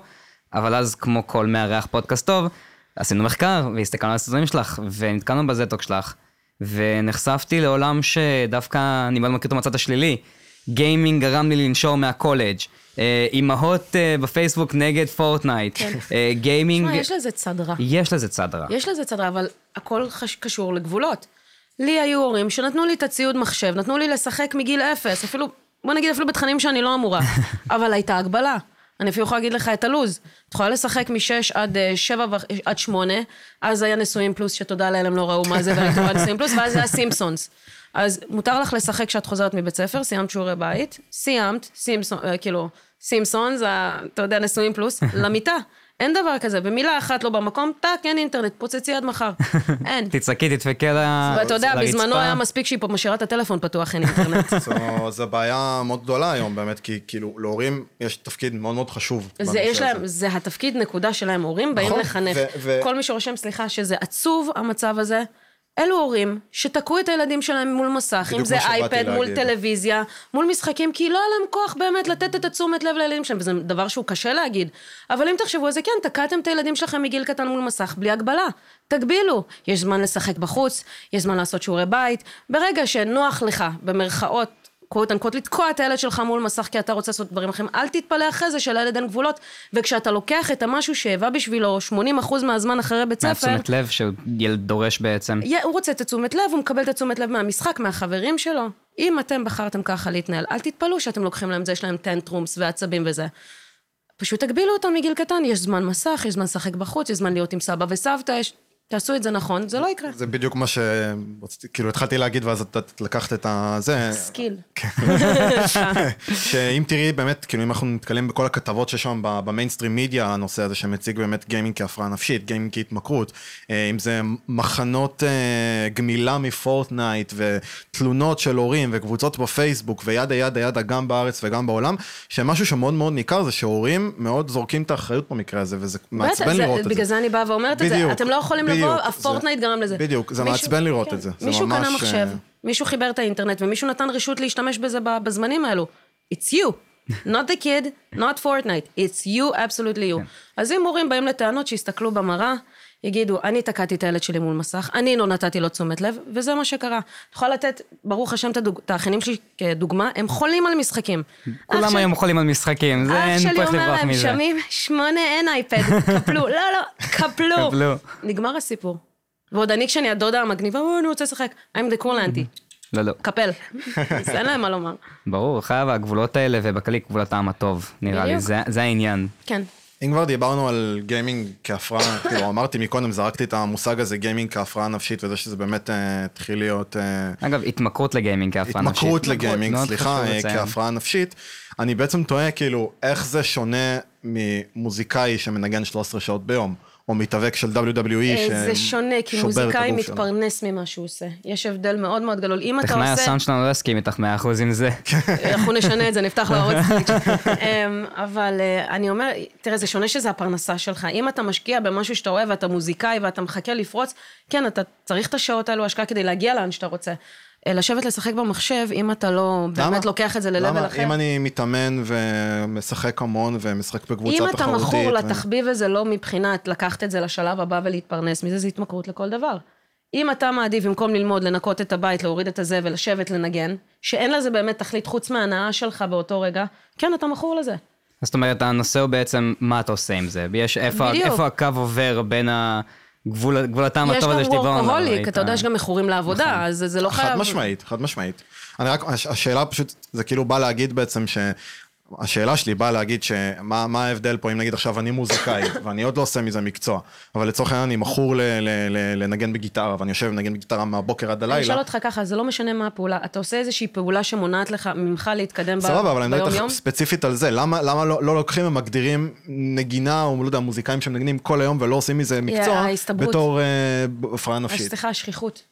אבל אז כמו כל מארח פודקאסט טוב, עשינו מחקר, והסתכלנו על הסרטונים שלך, ונתקלנו ב TED Talk שלך, ונחשפתי לעולם שדווקא אני מאוד מכיר אותו מהצד השלילי. גיימינג גרם לי לנשור מהקולג', אה, אימהות אה, בפייסבוק נגד פורטנייט, כן. אה, גיימינג, תשמע, יש לזה צד רע. יש לזה צד רע. יש לזה צד רע, אבל הכל. קשור לגבולות. לי היו הורים שנתנו לי את הציוד מחשב, נתנו לי לשחק מגיל אפס, אפילו, בוא נגיד אפילו בתכנים שאני לא אמורה, אבל הייתה הגבלה. אני אפילו יכולה להגיד לך את הלו"ז. את יכולה לשחק משש עד שבע ו... עד שמונה, אז היה נשואים פלוס, שתודה לאל הם לא ראו מה זה, והייתי רואה נשואים פלוס, ואז זה היה סימפסונס. אז מותר לך לשחק כשאת חוזרת מבית ספר, סיימת שיעורי בית, סיימת, סימפסון, אה, כאילו, סימפסון, זה, אתה יודע, נשואים פלוס, למיטה. אין דבר כזה, במילה אחת לא במקום, טאק, אין אינטרנט, פוצצי עד מחר. אין. תצעקי, תדפקי על ה- ואתה יודע. בזמנו היה מספיק שהיא פה משאירה את הטלפון פתוח, אין אינטרנט. זו- בעיה מאוד גדולה היום באמת, כי כאילו להורים יש תפקיד מאוד מאוד חשוב. זה יש להם. זה התפקיד נקודה שלהם, הורים באים נכון, לחנך. כל מי שרושם, סליחה, שזה עצוב המצב הזה, אלו הורים שתקעו את הילדים שלהם מול מסך, אם זה אייפד, מול להגיד. טלוויזיה, מול משחקים, כי לא היה להם כוח באמת לתת את התשומת לב לילדים שלהם, וזה דבר שהוא קשה להגיד. אבל אם תחשבו על זה, כן, תקעתם את הילדים שלכם מגיל קטן מול מסך, בלי הגבלה. תגבילו. יש זמן לשחק בחוץ, יש זמן לעשות שיעורי בית. ברגע שנוח לך, במרכאות, quote unquote, לתקוע את הילד שלך מול מסך כי אתה רוצה לעשות דברים אחרים, אל תתפלא אחרי זה שלילד אין גבולות, וכשאתה לוקח את המשהו שהיווה בשבילו 80% מהזמן אחרי בית ספר, מהתשומת לב שילד דורש בעצם. הוא רוצה את התשומת לב, הוא מקבל את התשומת לב מהמשחק, מהחברים שלו. אם אתם בחרתם ככה להתנהל, אל תתפלאו שאתם לוקחים להם זה, יש להם tantrums ועצבים וזה. פשוט תגבילו אותם מגיל קטן, יש זמן מסך, יש זמן לשחק בחוץ, יש זמן להיות עם סבא וסבתא, יש... תעשו את זה נכון, זה לא יקרה. זה בדיוק מה שרציתי, כאילו התחלתי להגיד ואז את לקחת את הזה. skill. שאם תראי באמת, כאילו אם אנחנו נתקלים בכל הכתבות שיש שם ב mainstream media, הנושא הזה שמציג באמת גיימינג כהפרעה נפשית, גיימינג כהתמכרות, אה, אם זה מחנות אה, גמילה מפורטנייט ותלונות של הורים וקבוצות בפייסבוק ו yada yada yada גם בארץ וגם בעולם, שמשהו שמאוד מאוד ניכר זה שהורים מאוד זורקים את האחריות במקרה הזה וזה מעצבן לראות את זה. בגלל זה אני באה ואומרת את זה, אתם לא יכולים בדיוק, הפורטנייט זה- גרם לזה. בדיוק, זה מישהו- מעצבן לראות כן. את זה, זה מישהו ממש, קנה מחשב, אה, מישהו חיבר את האינטרנט ומישהו נתן רשות להשתמש בזה בזמנים האלו. It's you. not the kid, not Fortnite, it's you, absolutely you. כן. אז אם הורים באים לטענות, שיסתכלו במראה, יגידו, אני תקעתי את הילד שלי מול מסך, אני לא נתתי לו תשומת לב, וזה מה שקרה. אני יכולה לתת, ברוך השם, את את האחיינים שלי כדוגמה, הם חולים על משחקים. אח כולם שלי- היום חולים על משחקים, זה אח אין שלי פה איך אומר לברוח להם, מזה. שומעים? שמונה אין אייפד, קפלו. לא, לא, קפלו. נגמר הסיפור. ועוד אני, כשאני הדודה המגניבה, "או, אני רוצה לשחק. I'm the cool auntie. לא, לא. קפל. אז אין להם מה לומר. ברור, חייב הגבולות האלה, ובכללי גבולות הטעם הטוב, נראה לי, זה העניין. כן. אם כבר דיברנו על גיימינג כהפרעה, כאילו אמרתי מקודם, זרקתי את המושג הזה גיימינג כהפרעה נפשית, וזה שזה באמת אה, התחיל להיות אה, אגב, התמכרות לגיימינג כהפרעה נפשית. התמכרות לגיימינג, מאוד סליחה, אה. כהפרעה נפשית. אני בעצם תוהה כאילו, איך זה שונה ממוזיקאי שמנגן 13 שעות ביום, או מתאבק של WWE אה, זה שונה, כי מוזיקאי. מתפרנס ממה שהוא עושה. יש הבדל מאוד מאוד גדול. אם אתה טכנאי עושה... הסאונד שלנו לא יסכים איתך 100% עם זה. אנחנו נשנה את זה, נפתח לו ערוץ. אמ, אבל אה, אני אומר, תראה, זה שונה שזה הפרנסה שלך. אם אתה משקיע במשהו שאתה אוהב ואתה מוזיקאי ואתה מחכה לפרוץ, כן, אתה צריך את השעות האלו השקעה כדי להגיע לאן שאתה רוצה. אה, לשבת לשחק במחשב, אם אתה לא למה? באמת לוקח את זה ל-level למה? אחר. אם אני מתאמן ומשחק המון ומשחק בקבוצה אם תחרותית. אתה מכור ו- לתחביב הזה לא מבחינת לקחת את זה לשלב הבא ולהתפרנס מזה, זה התמכרות לכל דבר. אם אתה מעדיף במקום ללמוד, לנקות את הבית, להוריד את הזה ולשבת לנגן, שאין לזה באמת תכלית חוץ מההנאה שלך באותו רגע, כן, אתה מכור לזה. זאת אומרת, הנושא הוא בעצם מה אתה עושה עם זה. יש איפה, בדיוק. איפה הקו עובר בין הגבול, גבול הטעם יש הטוב הזה גם שדיברנו עליו. וורקוהוליק, ראית? אתה יודע, יש גם מכורים לעבודה, אז זה לא חייב... חד משמעית, חד משמעית. אני רק, הש- השאלה פשוט, זה כאילו בא להגיד בעצם ש... השאלה שלי באה להגיד שמה מה ההבדל פה אם נגיד עכשיו אני מוזיקאי ואני עוד לא עושה מזה מקצוע, אבל לצורך העניין אני מכור ל- ל- ל- לנגן בגיטרה ואני יושב לנגן בגיטרה מהבוקר עד אני אשאל הלילה. אותך ככה, זה לא משנה מה הפעולה, אתה עושה איזושהי פעולה שמונעת לך, ממך להתקדם ב- סבבה, אבל אני מדבר ביום-יום? איתך ספציפית על זה, למה, למה לא, לא לוקחים ומגדירים נגינה, או לא יודע, מוזיקאים שמנגנים כל היום ולא עושים מזה מקצוע, ההסתברות. בתור אה, הפרעה אז נפשית. סליחה, השכיחות.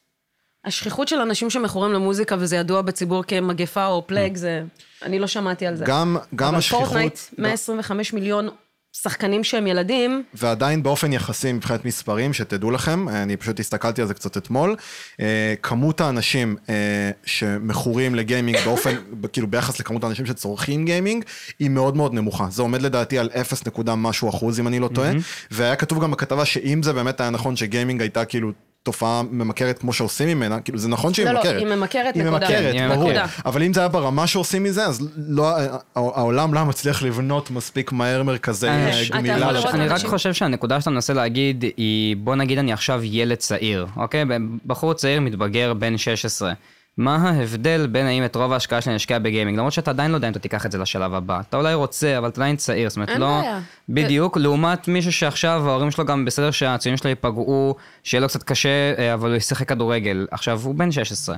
השכיחות של אנשים שמכורים למוזיקה, וזה ידוע בציבור כמגפה או plague, זה... אני לא שמעתי על זה. גם, גם אבל השכיחות, פורטנייט, 125 מיליון שחקנים שהם ילדים, ועדיין באופן יחסי מבחינת מספרים, שתדעו לכם, אני פשוט הסתכלתי על זה קצת אתמול, אה, כמות האנשים אה, שמכורים לגיימינג באופן, כאילו ביחס לכמות האנשים שצורכים גיימינג, היא מאוד מאוד נמוכה. זה עומד לדעתי על 0 נקודה משהו אחוז, אם אני לא טועה, והיה כתוב גם בכתבה שאם זה באמת היה נכון שגיימינג הייתה כאילו... תופעה ממכרת כמו שעושים ממנה, כאילו זה נכון שהיא לא, לא, ממכרת. היא ממכרת, היא נקודה. ממכרת, היא ברור. ממכרת. אבל אם זה היה ברמה שעושים מזה, אז לא, העולם לא מצליח לבנות מספיק מהר מרכזי אה, אתה יכול גמילה. אני רק אנשים- חושב שהנקודה שאתה מנסה להגיד היא, בוא נגיד אני עכשיו ילד צעיר, אוקיי? בחור צעיר מתבגר בן 16. מה ההבדל בין האם את רוב ההשקעה שלי נשקיע בגיימינג? למרות שאתה עדיין לא יודע אם אתה תיקח את זה לשלב הבא. אתה אולי רוצה, אבל אתה עדיין צעיר, זאת אומרת, אין לא... בעיה. בדיוק, לעומת מישהו שעכשיו ההורים שלו גם בסדר שהציונים שלו ייפגעו, שיהיה לו קצת קשה, אה, אבל הוא ישחק כדורגל. עכשיו, הוא בן 16.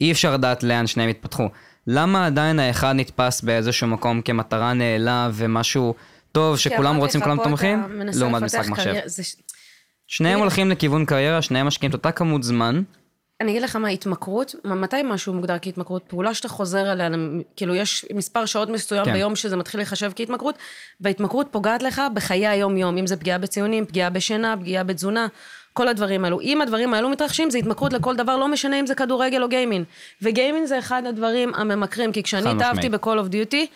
אי אפשר לדעת לאן שניהם יתפתחו. למה עדיין האחד נתפס באיזשהו מקום כמטרה נעלה ומשהו טוב, שכולם רוצים, כולם תומכים, לעומת משחק מחשב. שניהם הולכים לכיוון קריירה, שניהם משקיעים את אותה כמות זמן. אני אגיד לך מה, התמכרות, מתי משהו מוגדר כהתמכרות? פעולה שאתה חוזר עליה, כאילו יש מספר שעות מסוים כן. ביום שזה מתחיל להיחשב כהתמכרות, וההתמכרות פוגעת לך בחיי היום-יום, אם זה פגיעה בציונים, פגיעה בשינה, פגיעה בתזונה, כל הדברים האלו. אם הדברים האלו מתרחשים, זה התמכרות לכל דבר, לא משנה אם זה כדורגל או גיימינג. וגיימינג זה אחד הדברים הממכרים, כי כשאני התאהבתי. ב-call of duty,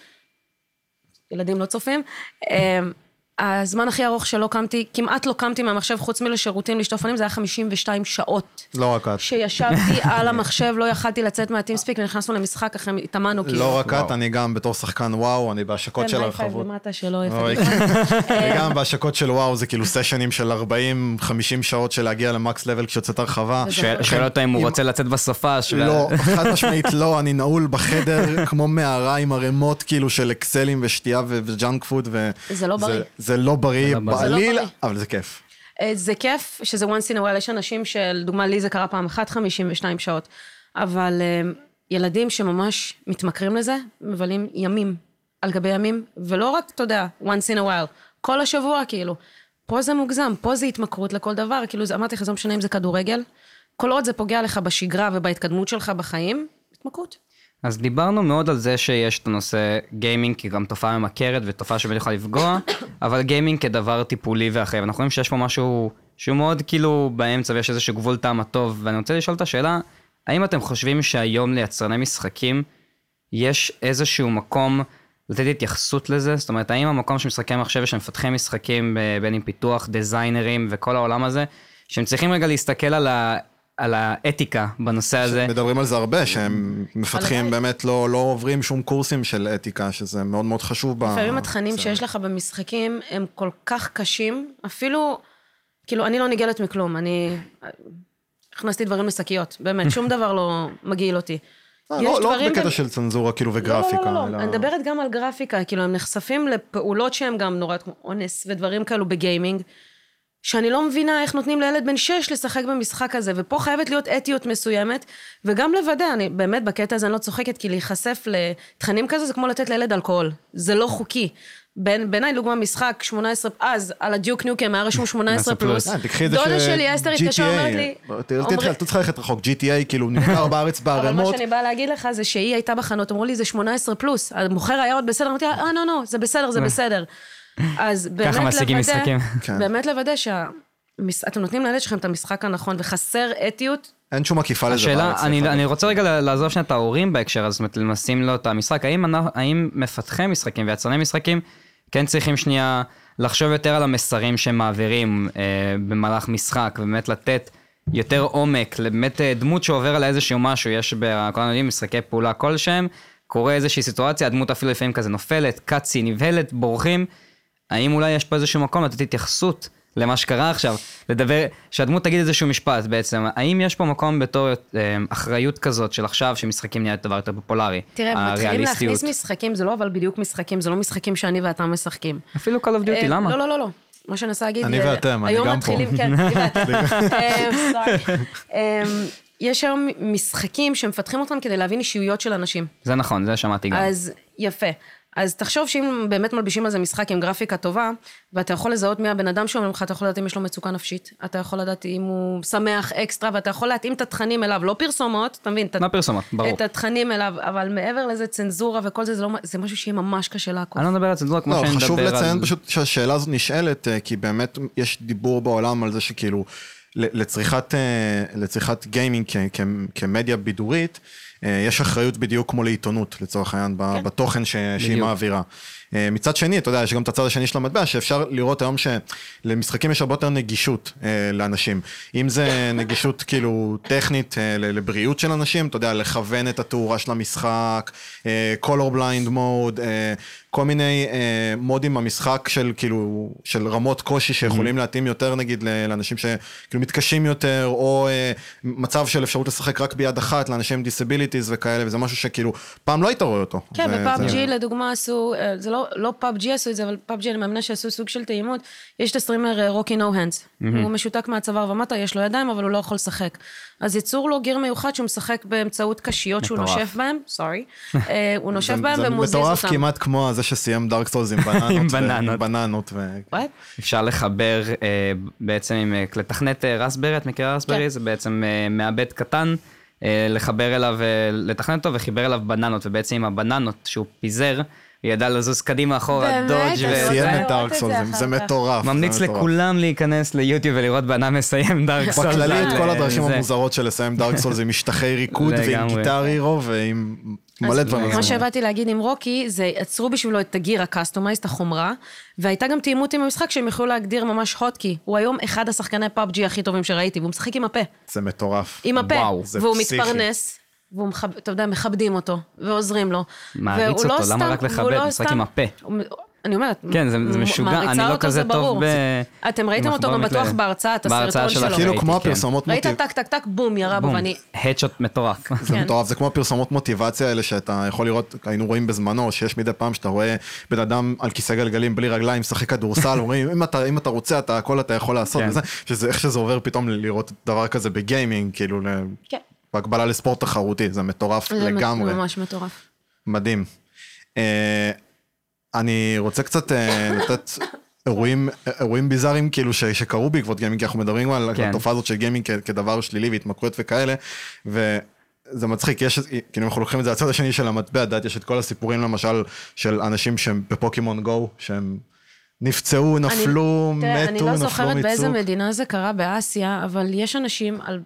ילדים לא צופים, אמ, הזמן הכי ארוך שלא קמתי, כמעט לא קמתי מהמחשב, חוץ מלשירותים לשטוף פנים, זה היה 52 שעות. לא רק את. שישבתי על המחשב, לא יכלתי לצאת מה TeamSpeak, ונכנסנו למשחק, אחרי התאמנו כאילו. לא רק. את, אני גם בתור שחקן וואו, אני בהשקות של כן, high five הרחבות. למטה שלא אוי. יפגע. וגם בהשקות של וואו זה כאילו סשנים של 40-50 שעות של להגיע ל max level כשיוצאת הרחבה. שואל- שואל אותו אם הוא רוצה לצאת. ו- לא, חד משמעית לא, אני נעול בחדר כמו מערה עם ערימות כאילו של XLים ושתייה ו junk food. ו- זה לא בריא. זה לא בריא זה לא בריא. לא בעליל, בריא. אבל זה כיף. אה, זה כיף שזה once in a while, יש אנשים שלדוגמה לי זה קרה פעם אחת 52 שעות, אבל אה, ילדים שממש מתמכרים לזה, מבלים ימים על גבי ימים, ולא רק, אתה יודע, once in a while, כל השבוע כאילו. פה זה מוגזם, פה זה התמכרות לכל דבר, כאילו, זה- אמרתי לך, זה לא משנה אם זה כדורגל, כל עוד זה פוגע לך בשגרה ובהתקדמות שלך בחיים, התמכרות. אז דיברנו מאוד על זה שיש את הנושא גיימינג כגם תופעה ממכרת ותופעה שבאמת יכולה לפגוע, אבל גיימינג כדבר טיפולי ואחר. ואנחנו רואים שיש פה משהו שהוא מאוד כאילו באמצע ויש איזשהו גבול טעם הטוב, ואני רוצה לשאול את השאלה, האם אתם חושבים שהיום ליצרני משחקים יש איזשהו מקום לתת התייחסות לזה? זאת אומרת, האם המקום של משחקי מחשב ושמפתחי משחקים, ב- בין אם פיתוח, דיזיינרים וכל העולם הזה, שהם צריכים רגע להסתכל על, ה, על האתיקה בנושא הזה? מדברים על זה הרבה, שהם מפתחים הבית. באמת לא לא עוברים שום קורסים של אתיקה, שזה מאוד מאוד חשוב. ב- לפעמים התכנים שיש לך במשחקים הם כל כך קשים, אפילו, כאילו, אני לא ניגלת מכלום, אני הכנסתי דברים לשקיות, באמת, שום דבר לא מגעיל אותי. יש לא לא רק דברים בקטע של צנזורה כאילו לא, וגרפיקה. לא, לא, לא, אלא- אני מדברת גם על גרפיקה, כאילו, הם נחשפים לפעולות שהן גם נורא כמו אונס ודברים כאלו בגיימינג, שאני לא מבינה איך נותנים לילד בן שש לשחק במשחק הזה, ופה חייבת להיות אתיות מסוימת, וגם לוודא, אני באמת בקטע הזה אני לא צוחקת, כי להיחשף לתכנים כזה זה כמו לתת לילד אלכוהול, זה לא חוקי. בין- בעיניי, לדוגמה, משחק 18, אז על הדיוק ניוקם היה רשום 18 פלוס. אה, דודה שלי, אסתר, התקשרה, אומרת לי... אומרים- את צריכה ללכת רחוק, GTA כאילו נמכר בארץ אבל מה. שאני באה להגיד לך זה שהיא הייתה בחנות, אמרו לי זה 18 פלוס, המוכר היה עוד בסדר, אמרתי לה, אה, לא, לא, זה בסדר, זה בסדר. אז באמת לוודא, משיגים משחקים. כן. באמת לוודא שאתם נותנים לילד שלכם את המשחק הנכון, וחסר אתיות, אין שום עקיפה לזה השאלה, בארץ. אני, אני. רוצה רגע לעזוב שנייה את ההורים בהקשר הזה, זאת אומרת, לשים לו את המשחק. האם, האם מפתחי משחקים ויצרני משחקים כן צריכים שנייה לחשוב יותר על המסרים שהם מעבירים אה, במהלך משחק, ובאמת לתת יותר עומק, באמת אה, דמות שעובר עליה איזשהו משהו, יש בכולנו יודעים משחקי פעולה כלשהם, קורה איזושהי סיטואציה, הדמות אפילו לפעמים כזה נופלת, קאצי, נבהלת, בורחים. האם אולי יש פה איזשהו מקום לתת התייחסות למה שקרה עכשיו, לדבר, שהדמות תגיד איזשהו משפט בעצם, האם יש פה מקום בתור אה, אחריות כזאת של עכשיו שמשחקים נהיה דבר יותר פופולרי? תראה, מתחילים להכניס משחקים, זה לא אבל בדיוק משחקים, זה לא משחקים שאני ואתה משחקים. אפילו Call of Duty, אה, למה? לא, לא, לא, לא. מה שאני מנסה להגיד... אני אה, ואתם, אני היום גם פה. מתחילים, כן, אני ואתם. אה. אה, יש היום משחקים שמפתחים אותם כדי להבין אישיויות של אנשים. זה נכון, זה שמעתי גם. אז יפה. אז תחשוב שאם באמת מלבישים על זה משחק עם גרפיקה טובה, ואתה יכול לזהות מי הבן אדם שאומר לך, אתה יכול לדעת אם יש לו מצוקה נפשית, אתה יכול לדעת אם הוא שמח אקסטרה, ואתה יכול להתאים את התכנים אליו, לא פרסומות, אתה מבין? את ה- לא פרסומות, ברור. את התכנים אליו, אבל מעבר לזה צנזורה וכל זה, זה, לא, זה משהו שיהיה ממש קשה לעקוף. אני לא מדבר על צנזורה כמו לא, שאני מדבר חשוב על... לציין פשוט שהשאלה הזאת נשאלת, אה, כי באמת יש דיבור בעולם על זה שכאילו, ל- לצריכת, אה, לצריכת גיימינג כ- כ- כמדיה בידורית, יש אחריות בדיוק כמו לעיתונות, לצורך העניין, ב- בתוכן ש- שהיא. מעבירה. אה, מצד שני, אתה יודע, יש גם את הצד השני של המטבע, שאפשר לראות היום שלמשחקים יש הרבה יותר נגישות אה, לאנשים. אם זה נגישות כאילו טכנית אה, לבריאות של אנשים, אתה יודע, לכוון את התאורה של המשחק, אה, color blind mode, אה, כל מיני אה, מודים במשחק של כאילו, של רמות קושי שיכולים להתאים יותר נגיד לאנשים שכאילו מתקשים יותר, או אה, מצב של אפשרות לשחק רק ביד אחת לאנשים עם disabilities וכאלה, וזה משהו שכאילו, פעם לא היית רואה אותו. כן, ו- ב PUBG זה- לדוגמה עשו, אה, זה לא, לא PUBG עשו את זה, אבל PUBG אני מאמינה שעשו סוג של טעימות. יש את הסטרימר אה, RockyNoHands, הוא משותק מהצוואר ומטה, יש לו ידיים, אבל הוא לא יכול לשחק. אז יצור לו גיר מיוחד שהוא משחק באמצעות קשיות שהוא מטורף. נושף בהם, סורי, הוא נושף בהם זה ומוזיז מטורף אותם. כמעט כמו זה שסיים דארק סטולס עם בננות. בננות. אפשר לחבר אה, בעצם עם, אה, לתכנת אה, רסברי, את מכירה רסברי? כן. זה בעצם אה, מעבד קטן, אה, לחבר אליו, אה, לתכנן אותו וחיבר אליו בננות, ובעצם עם הבננות שהוא פיזר, הוא ידע לזוז קדימה אחורה, באמת? דודג' אני רוצה סיים את דארק את זה זה. מטורף. זה ממליץ. לכולם להיכנס ליוטיוב ולראות בן אדם מסיים Dark Souls. בכללי את כל הדרכים זה. המוזרות של לסיים Dark Souls עם משטחי ריקוד ועם. Guitar Hero ועם מלא דברים. מה שבאתי להגיד עם רוקי, זה יצרו בשבילו את ה gear ה customized, את החומרה, והייתה גם תאימות עם המשחק שהם יכלו להגדיר ממש hotkey. הוא היום אחד השחקני PUBG הכי טובים שראיתי, והוא משחק עם הפה. זה מטורף. עם הפה. וואו, זה והוא. מתפרנס, והוא, מכב, אתה יודע, מכבדים אותו, ועוזרים לו. מעריץ והוא לא אותו, למה סתם- רק לכבד? לא משחק סתם- עם הפה. אני אומרת, כן, זה- זה משוגע, מעריצה אני לא אותו, כזה זה טוב ברור. ב... אתם ראיתם אותו גם בטוח מקלט. בהרצאה, את הסרטון של שלו. כאילו כמו כן. הפרסומות ראית מוטיב... טק טק טק בום ירה בו ואני... הדשוט מטורף. זה כן. מטורף, זה כמו הפרסומות מוטיבציה האלה שאתה יכול לראות, היינו רואים בזמנו, שיש מדי פעם שאתה רואה בן אדם על כיסא גלגלים בלי רגליים, משחק כדורסל, אומרים, אם אתה, אם אתה רוצה, אתה הכל אתה יכול לעשות, כן. וזה, שזה, איך שזה עובר פתאום לראות דבר כזה בגיימינג, כאילו, ל- כן. בהקבלה לספורט תחרותי, זה מטורף זה לגמרי, ממש מטורף. מדהים. אה, אני רוצה קצת אה, לתת אירועים, אירועים ביזאריים כאילו ש, שקרו בעקבות גיימינג, כי אנחנו מדברים על כן. התופעה הזאת של גיימינג כ, כדבר שלילי והתמכרויות וכאלה, וזה מצחיק, יש, כאילו אנחנו לוקחים את זה לצד השני של המטבע, את יודעת, יש את כל הסיפורים למשל של אנשים שהם בפוקימון גו, שהם נפצעו, נפלו, אני מתו, לא נפלו זוכרת באיזה מצוק. מדינה זה קרה באסיה, אבל יש אנשים על...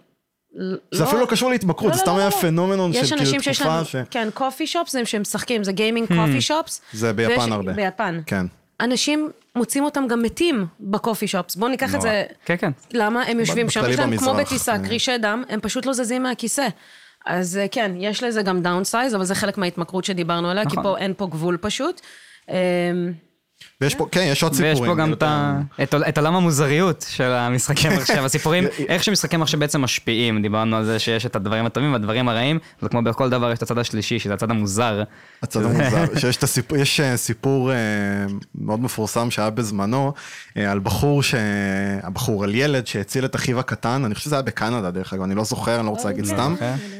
זה אפילו לא קשור להתמכרות, לא, זה לא, סתם לא, היה לא. phenomenon של יש כאילו אנשים שיש תקופה להם, ש... כן, coffee shops זה שהם משחקים, זה gaming coffee shops. זה ביפן ויש- הרבה. ביפן. כן. אנשים מוצאים אותם גם מתים ב coffee shops. בואו ניקח את זה... כן, כן. למה? הם יושבים שם, יש להם כמו בטיסה. קרישי דם, הם פשוט לא זזים מהכיסא. אז אה, כן, יש לזה גם downsides, אבל זה חלק מההתמכרות שדיברנו עליה, כי נכון. פה אין פה גבול פשוט. ויש פה, כן, יש עוד סיפורים. ויש פה גם את ה- את עול- את עולם המוזריות של המשחקי מחשב, הסיפורים, איך שמשחקי מחשב בעצם משפיעים, דיברנו על זה שיש את הדברים הטובים והדברים הרעים, אבל כמו בכל דבר יש את הצד השלישי, שזה הצד המוזר. הצד המוזר, שיש את הסיפור, יש אה, סיפור אה, מאוד מפורסם שהיה בזמנו, אה, על בחור, ש... הבחור, על ילד שהציל את אחיו הקטן, אני חושב שזה היה בקנדה דרך אגב, אני לא זוכר, אני לא רוצה להגיד סתם.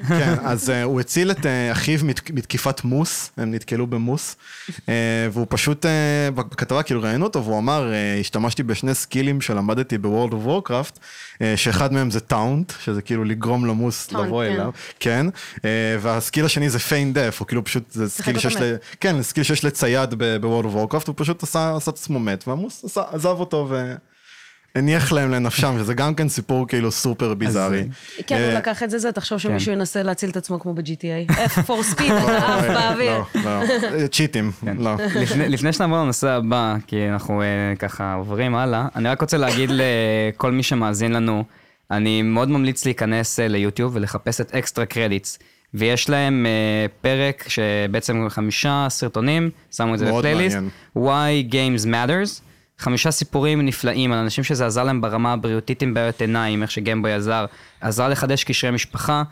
כן, אז הוא הציל את אחיו מת- מתקיפת moose, הם נתקלו ב moose, והוא פשוט, בכתבה כאילו ראיינו אותו, והוא אמר, אה, השתמשתי בשני סקילים שלמדתי ב World of Warcraft, שאחד מהם זה taunt, שזה כאילו לגרום ל moose taunt, לבוא כן. אליו. כן, אה, וה skill השני זה feign death, הוא כאילו פשוט, זה skill שיש. ל... כן, skill שיש לצייד ב World of Warcraft, הוא פשוט עשה, עשה את עצמו מת, וה moose עזב אותו והניח להם לנפשם, שזה גם כן סיפור כאילו סופר ביזארי. כן, אה, הוא לקח את זה, זה, תחשוב כן. שמישהו ינסה להציל את עצמו כמו ב-GTA. F for speed, אתה עף באוויר. לא, לא, אה, צ'יטים, לא. לפני, שנעבור לנושא הבא, כי אנחנו אה, ככה עוברים הלאה, אני רק רוצה להגיד לכל מי שמאזין לנו, אני מאוד ממליץ להיכנס אה, ליוטיוב ולחפש את אקסטרה קרדיטס. ויש להם אה, פרק שבעצם חמישה סרטונים, שמו את זה בפלייליסט. Why Games Matters, חמישה סיפורים נפלאים על אנשים שזה עזר להם ברמה הבריאותית עם בעיות עיניים, איך שגמבוי עזר, עזר לחדש קשרי משפחה,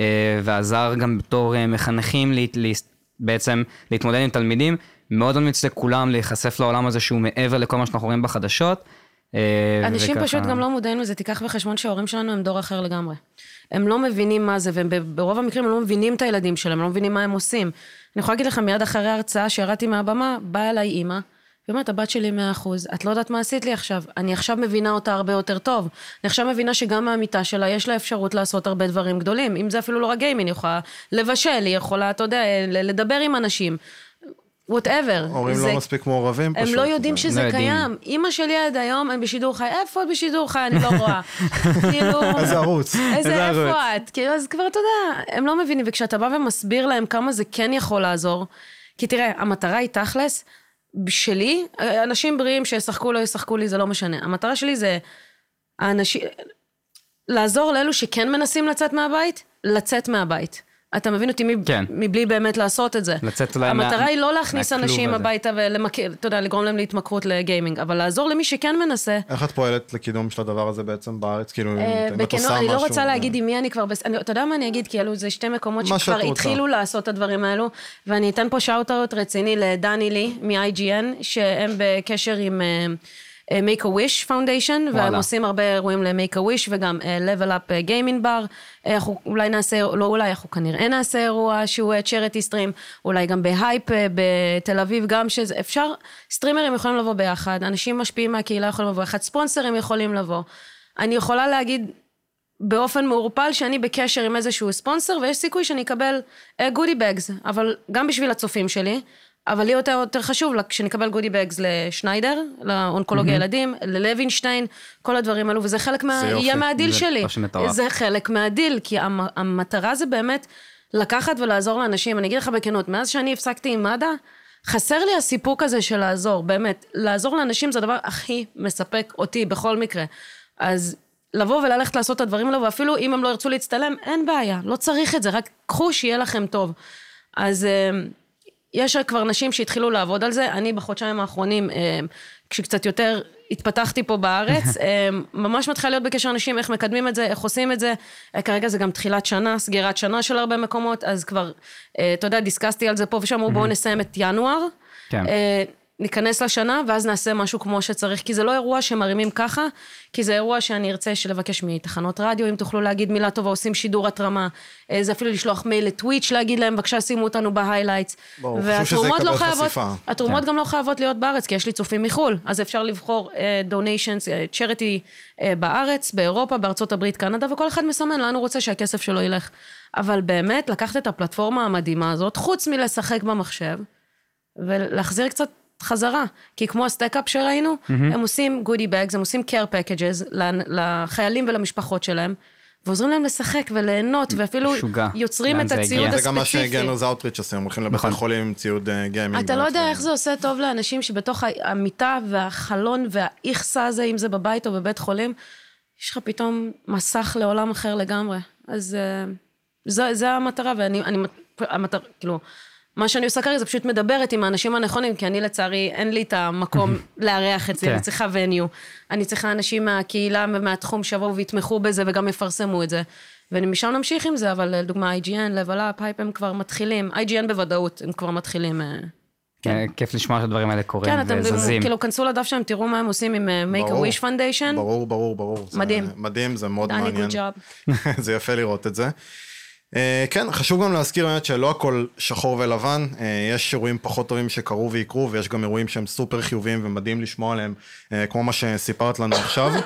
אה, ועזר גם בתור אה, מחנכים להת, לה, בעצם להתמודד עם תלמידים. מאוד ממליץ לכולם להיחשף לעולם הזה שהוא מעבר לכל מה שאנחנו רואים בחדשות. אה, אנשים וככה- פשוט גם לא מודעים לזה, תיקח בחשבון שההורים שלנו הם דור אחר לגמרי. הם לא מבינים מה זה, וברוב המקרים הם לא מבינים את הילדים שלהם, הם לא מבינים מה הם עושים. אני יכולה להגיד לך, מיד אחרי ההרצאה שירדתי מהבמה, באה אליי אימא, והיא אומרת, הבת שלי 100%, את לא יודעת מה עשית לי עכשיו. אני עכשיו מבינה אותה הרבה יותר טוב. אני עכשיו מבינה שגם מהמיטה שלה יש לה אפשרות לעשות הרבה דברים גדולים. אם זה אפילו לא רק גיימינג, היא יכולה לבשל, היא יכולה, אתה יודע, לדבר עם אנשים. וואטאבר. הורים לא מספיק מעורבים פשוט. הם לא יודעים זה- שזה לא. קיים. אימא שלי עד היום, הם בשידור חי. איפה את בשידור חי? אני לא רואה. כאילו... איזה ערוץ. איזה איזה איפה ערוץ. את? כאילו, אז כבר, אתה יודע, הם לא מבינים. וכשאתה בא ומסביר להם כמה זה כן יכול לעזור, כי תראה, המטרה היא תכלס, שלי, אנשים בריאים שישחקו, לא ישחקו לי, זה לא משנה. המטרה שלי זה האנשים... לעזור לאלו שכן מנסים לצאת מהבית, לצאת מהבית. אתה מבין אותי מב... כן. מבלי באמת לעשות את זה. לצאת אולי המטרה מה- היא לא להכניס אנשים הזה. הביתה ולמכר, אתה יודע, לגרום להם להתמכרות לגיימינג, אבל לעזור למי שכן מנסה. איך את פועלת לקידום של הדבר הזה בעצם בארץ? כאילו, אה, אם את בכנות, עושה אני לא משהו, רוצה אה, להגיד עם מי אני כבר, אתה יודע מה אני אגיד? כי אלו זה שתי מקומות שכבר. התחילו לעשות את הדברים האלו, ואני אתן פה shout-out רציני לדני לי מ-IGN, שהם בקשר עם אה, Make a Wish Foundation, והם וואלה. עושים הרבה אירועים ל-Make a Wish, וגם אה, Level Up אה, Gaming Bar. אה, אנחנו אולי נעשה, לא אולי, אנחנו כנראה נעשה אירוע שהוא charity stream, אולי גם בהייפ אה, בתל אביב, גם שזה, אפשר, סטרימרים יכולים לבוא ביחד, אנשים משפיעים מהקהילה יכולים לבוא ביחד, ספונסרים יכולים לבוא. אני יכולה להגיד באופן מעורפל שאני בקשר עם איזשהו ספונסר, ויש סיכוי שאני אקבל goody bags, אבל גם בשביל הצופים שלי, אבל לי יותר, יותר חשוב לה- שנקבל goody bags לשניידר, לאונקולוגיה ילדים, ללוינשטיין, כל הדברים האלו, וזה חלק מה... יהיה מהדיל זה שלי. זה חלק מהדיל, כי המ, המטרה זה באמת לקחת ולעזור לאנשים. אני אגיד לך בכנות, מאז שאני הפסקתי עם מד"א, חסר לי הסיפוק הזה של לעזור, באמת. לעזור לאנשים זה הדבר הכי מספק אותי בכל מקרה. אז לבוא וללכת לעשות את הדברים האלו, ואפילו אם הם לא ירצו להצטלם, אין בעיה, לא צריך את זה, רק קחו שיהיה לכם טוב. אז אה, יש כבר נשים שהתחילו לעבוד על זה, אני בחודשיים האחרונים, אה, כשקצת יותר התפתחתי פה בארץ, אה, ממש מתחילה להיות בקשר אנשים, איך מקדמים את זה, איך עושים את זה. אה, כרגע זה גם תחילת שנה, סגירת שנה של הרבה מקומות, אז כבר, אתה יודע, דיסקסתי על זה פה ושם, אמרו בואו נסיים את ינואר. כן. ניכנס לשנה, ואז נעשה משהו כמו שצריך, כי זה לא אירוע שמרימים ככה, כי זה אירוע שאני ארצה לבקש מתחנות רדיו, אם תוכלו להגיד מילה טובה, עושים שידור התרמה, אה, זה אפילו לשלוח מייל לטוויץ', להגיד להם, בבקשה שימו אותנו ב highlights. ברור, והתרומות לא חייבות. התרומות כן. גם לא חייבות להיות בארץ, כי יש לי צופים מחו"ל, אז אפשר לבחור donations, charity בארץ, באירופה, בארצות הברית, קנדה, וכל אחד מסמן לאן הוא רוצה שהכסף שלו ילך. אבל באמת, לקחת את הפלטפורמה המדהימה הזאת, חוץ מלשחק במחשב, ולהחזיר קצת חזרה. כי כמו ה Stack-Up שראינו, mm-hmm. הם עושים goody bags, הם עושים care packages לחיילים ולמשפחות שלהם, ועוזרים להם לשחק וליהנות, ואפילו משוגע. יוצרים את הציוד הגיע. זה גם מה הספציפי. ש gamers אאוטריץ' עושים, הולכים לבתי נכון. חולים עם ציוד אה, גיימינג. אתה לא יודע איך זה עושה טוב לאנשים שבתוך המיטה והחלון והאיכסה הזה, אם זה בבית או בבית חולים, יש לך פתאום מסך לעולם אחר לגמרי. אז אה, זו, זה המטרה, ואני, אני, המטרה, כאילו, מה שאני עושה כרגע זה פשוט מדברת עם האנשים הנכונים, כי אני לצערי, אין לי את המקום לארח את זה, כן. אני צריכה וניו. אני צריכה אנשים מהקהילה ומהתחום שיבואו ויתמכו בזה וגם יפרסמו את זה. ומשם נמשיך עם זה, אבל לדוגמה IGN, Level Up, Hype הם כבר מתחילים, IGN בוודאות, הם כבר מתחילים. אה, כן, כיף לשמוע שהדברים האלה קורים כן, אתם וזזים. כאילו, כנסו לדף שם, תראו מה הם עושים עם אה, Make a ברור. Wish Foundation. ברור, ברור, ברור. זה מדהים. מדהים, זה מאוד דני, מעניין. good job. זה יפה לראות את זה. אה, כן, חשוב גם להזכיר באמת שלא הכל שחור ולבן, אה, יש אירועים פחות טובים שקרו ויקרו, ויש גם אירועים שהם סופר חיוביים ומדהים לשמוע עליהם, אה, כמו מה שסיפרת לנו עכשיו.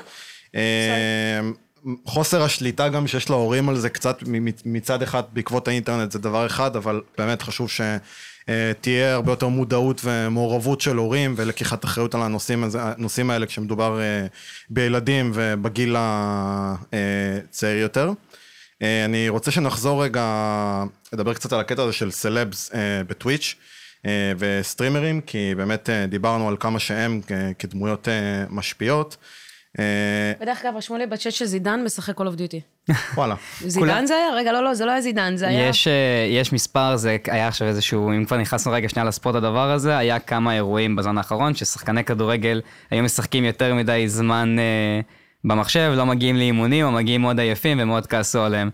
חוסר השליטה גם שיש להורים על זה קצת מצד אחד בעקבות האינטרנט זה דבר אחד, אבל באמת חשוב שתהיה הרבה יותר מודעות ומעורבות של הורים ולקיחת אחריות על הנושאים, הנושאים האלה כשמדובר בילדים ובגיל הצעיר יותר. אה, אני רוצה שנחזור רגע, לדבר קצת על הקטע הזה של סלבס אה, בטוויץ' אה, וסטרימרים, כי באמת דיברנו על כמה שהם כדמויות משפיעות. בדרך כלל רשמו לי בצ'אט שזידן משחק Call of Duty. וואלה. זידן זה היה? רגע, לא, לא, זה לא היה זידן, זה היה... יש, יש מספר, זה היה עכשיו איזשהו, אם כבר נכנסנו רגע שנייה לספורט הדבר הזה, היה כמה אירועים בזמן האחרון ששחקני כדורגל היו משחקים יותר מדי זמן אה, במחשב, לא מגיעים לאימונים, או מגיעים מאוד עייפים ומאוד כעסו עליהם.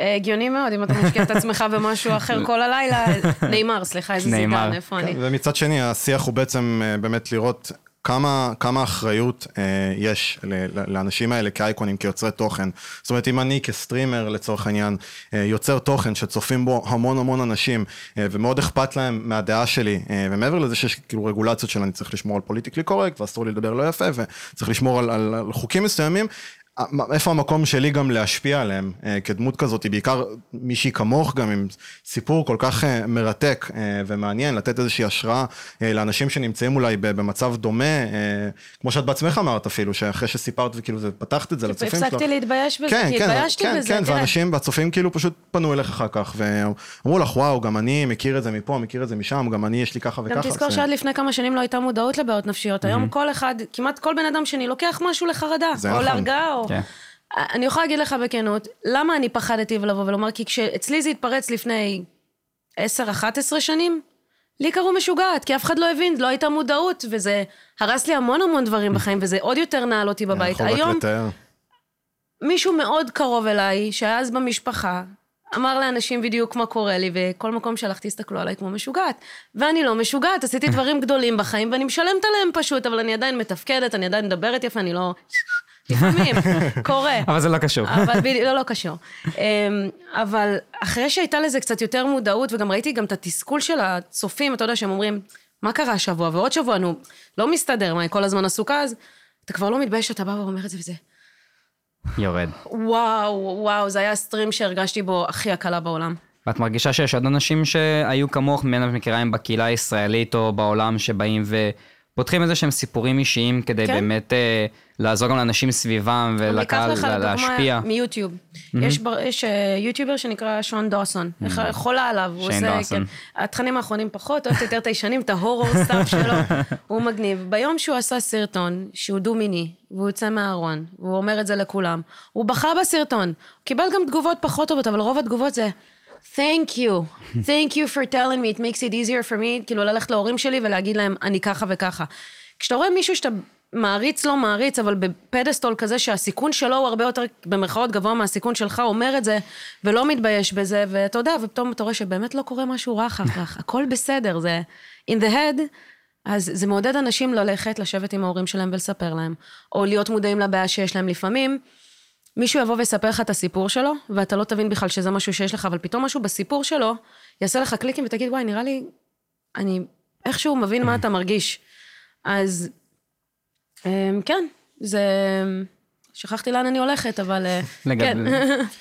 אה, הגיוני מאוד, אם אתה משקיע את עצמך במשהו אחר כל הלילה. נאמר, סליחה, איזה. זידן, איפה אני? ומצד שני, השיח הוא בעצם אה, באמת לראות כמה, כמה אחריות אה, יש ל- ל- לאנשים האלה כאייקונים, כיוצרי תוכן. זאת אומרת, אם אני כסטרימר, לצורך העניין, אה, יוצר תוכן שצופים בו המון המון אנשים, אה, ומאוד אכפת להם מהדעה שלי, אה, ומעבר לזה שיש כאילו רגולציות של אני צריך לשמור על politically correct, ואסור לי לדבר לא יפה, וצריך לשמור על, על, על חוקים מסוימים, איפה המקום שלי גם להשפיע עליהם אה, כדמות כזאת, בעיקר מישהי כמוך גם עם סיפור כל כך אה, מרתק אה, ומעניין, לתת איזושהי השראה אה, לאנשים שנמצאים אולי במצב דומה, כמו שאת בעצמך אמרת אפילו, שאחרי שסיפרת וכאילו זה, פתחת את זה לצופים שלך. הפסקתי להתבייש בזה, כן, כי כן, התביישתי כן, בזה, כן, תראה. ואנשים, והצופים כאילו פשוט פנו אליך אחר כך, ואמרו לך, וואו, גם אני מכיר את זה מפה, מכיר את זה משם, גם אני, יש לי ככה וככה. גם תזכור שעד לפני כמה שנים לא הייתה מודעות לבעיות נפשיות. היום כל אחד, כמעט כל בן אדם שני לוקח משהו לחרדה, או נכון. להרגעה, או... כן. אני יכולה להגיד לך בכנות, למה אני פחדתי לבוא ולומר? כי כשאצלי זה התפרץ לפני 10-11 שנים, לי קראו משוגעת, כי אף אחד לא הבין, לא הייתה מודעות, וזה הרס לי המון המון דברים בחיים, וזה עוד יותר נעל אותי אני בבית. רק היום, לתאר. מישהו מאוד קרוב אליי, שהיה אז במשפחה, אמר לאנשים בדיוק מה קורה לי, וכל מקום שהלכתי הסתכלו עליי כמו משוגעת. ואני לא משוגעת, עשיתי דברים גדולים בחיים, ואני משלמת עליהם פשוט, אבל אני עדיין מתפקדת, אני עדיין מדברת יפה, אני לא... לפעמים, קורה. אבל זה לא קשור. אבל בדיוק, לא, לא קשור. אמ, אבל אחרי שהייתה לזה קצת יותר מודעות, וגם ראיתי גם את התסכול של הצופים, אתה יודע, שהם אומרים, מה קרה השבוע ועוד שבוע, נו, לא מסתדר, מה, היא כל הזמן עסוקה, אז אתה כבר לא מתבייש שאתה בא ואומר את זה וזה. יורד. וואו, וואו, זה היה הסטרים שהרגשתי בו הכי הקלה בעולם. ואת מרגישה שיש עוד אנשים שהיו כמוך, מן הם בקהילה הישראלית או בעולם, שבאים ופותחים איזה שהם סיפורים אישיים כדי כן. באמת אה, לעזור גם לאנשים סביבם אני אקח ולקהל לך לה- להשפיע. לדוגמה מיוטיוב. יש בר- יש אה, יוטיובר שנקרא שון דוסון. איך- חולה עליו. שיין דוסון. כן. התכנים האחרונים פחות, אוהבת יותר את הישנים, את ה horror stuff שלו. הוא מגניב. ביום שהוא עשה סרטון, שהוא דו-מיני, והוא יוצא מהארון, והוא אומר את זה לכולם, הוא בכה בסרטון. הוא קיבל גם תגובות פחות טובות, אבל רוב התגובות זה... Thank you, thank you for telling me, it makes it easier for me, כאילו ללכת להורים שלי ולהגיד להם, אני ככה וככה. כשאתה רואה מישהו שאתה מעריץ, לא מעריץ, אבל בפדסטול כזה שהסיכון שלו הוא הרבה יותר, במרכאות, גבוה מהסיכון שלך, אומר את זה, ולא מתבייש בזה, ואתה יודע, ופתאום אתה רואה שבאמת לא קורה משהו רע אחר כך, הכל בסדר, זה in the head, אז זה מעודד אנשים ללכת, לשבת עם ההורים שלהם ולספר להם, או להיות מודעים לבעיה שיש להם לפעמים. מישהו יבוא ויספר לך את הסיפור שלו, ואתה לא תבין בכלל שזה משהו שיש לך, אבל פתאום משהו בסיפור שלו, יעשה לך קליקים ותגיד, וואי, נראה לי, אני איכשהו מבין מה אתה מרגיש. אז אמ, כן, זה... שכחתי לאן אני הולכת, אבל אה, כן. לגב-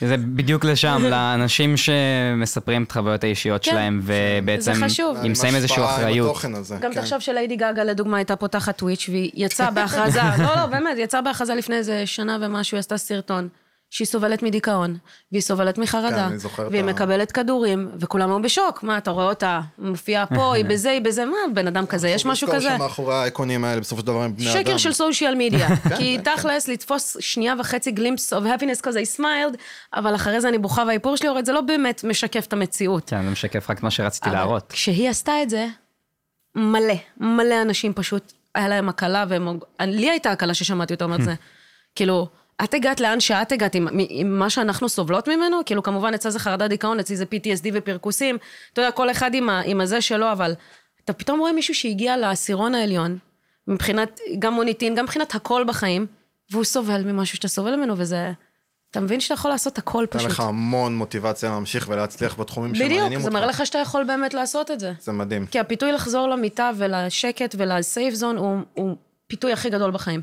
זה בדיוק לשם, לאנשים שמספרים את החוויות האישיות כן. שלהם, ובעצם זה חשוב. עם שמים איזושהי אחריות. הזה, גם כן. תחשוב שליידי גגה לדוגמה הייתה פותחת טוויץ' והיא יצאה בהכרזה, לא, לא, באמת, יצאה בהכרזה לפני איזה שנה ומשהו, היא עשתה סרטון. שהיא סובלת מדיכאון, והיא סובלת כן, מחרדה, את והיא ה- מקבלת כדורים, וכולם היו בשוק. מה, אתה רואה אותה מופיעה פה, היא בזה, היא בזה, מה, בן אדם כזה, יש משהו כזה. לזכור שמאחורי האייקונים האלה בסופו של דבר הם בני אדם. שקר של סושיאל מדיה. כי כן, תכלס, לתפוס שנייה וחצי גלימפס of happiness because I smiled, אבל אחרי זה אני בוכה והאיפור שלי יורד, זה לא באמת משקף את המציאות. כן, זה משקף רק מה שרציתי להראות. כשהיא עשתה את זה, מלא, מלא אנשים פשוט, היה להם הקלה, והם... לי הייתה הקלה ששמעתי אותה אומרת זה. כאילו, את הגעת לאן שאת הגעת עם, עם מה שאנחנו סובלות ממנו? כאילו, כמובן, אצלה זה חרדה דיכאון, אצלי זה PTSD ופרכוסים. אתה יודע, כל אחד עם, ה, עם הזה שלו, אבל אתה פתאום רואה מישהו שהגיע לעשירון העליון, מבחינת גם מוניטין, גם מבחינת הכל בחיים, והוא סובל ממשהו שאתה סובל ממנו, וזה... אתה מבין שאתה יכול לעשות הכל נותן פשוט. לך המון מוטיבציה להמשיך ולהצליח בתחומים שמעניינים בדיוק, אותך. זה מראה לך שאתה יכול באמת לעשות את זה. זה מדהים. כי הפיתוי לחזור למיטה ולשקט ולסייף זון הוא, הוא פיתוי הכי גדול בחיים.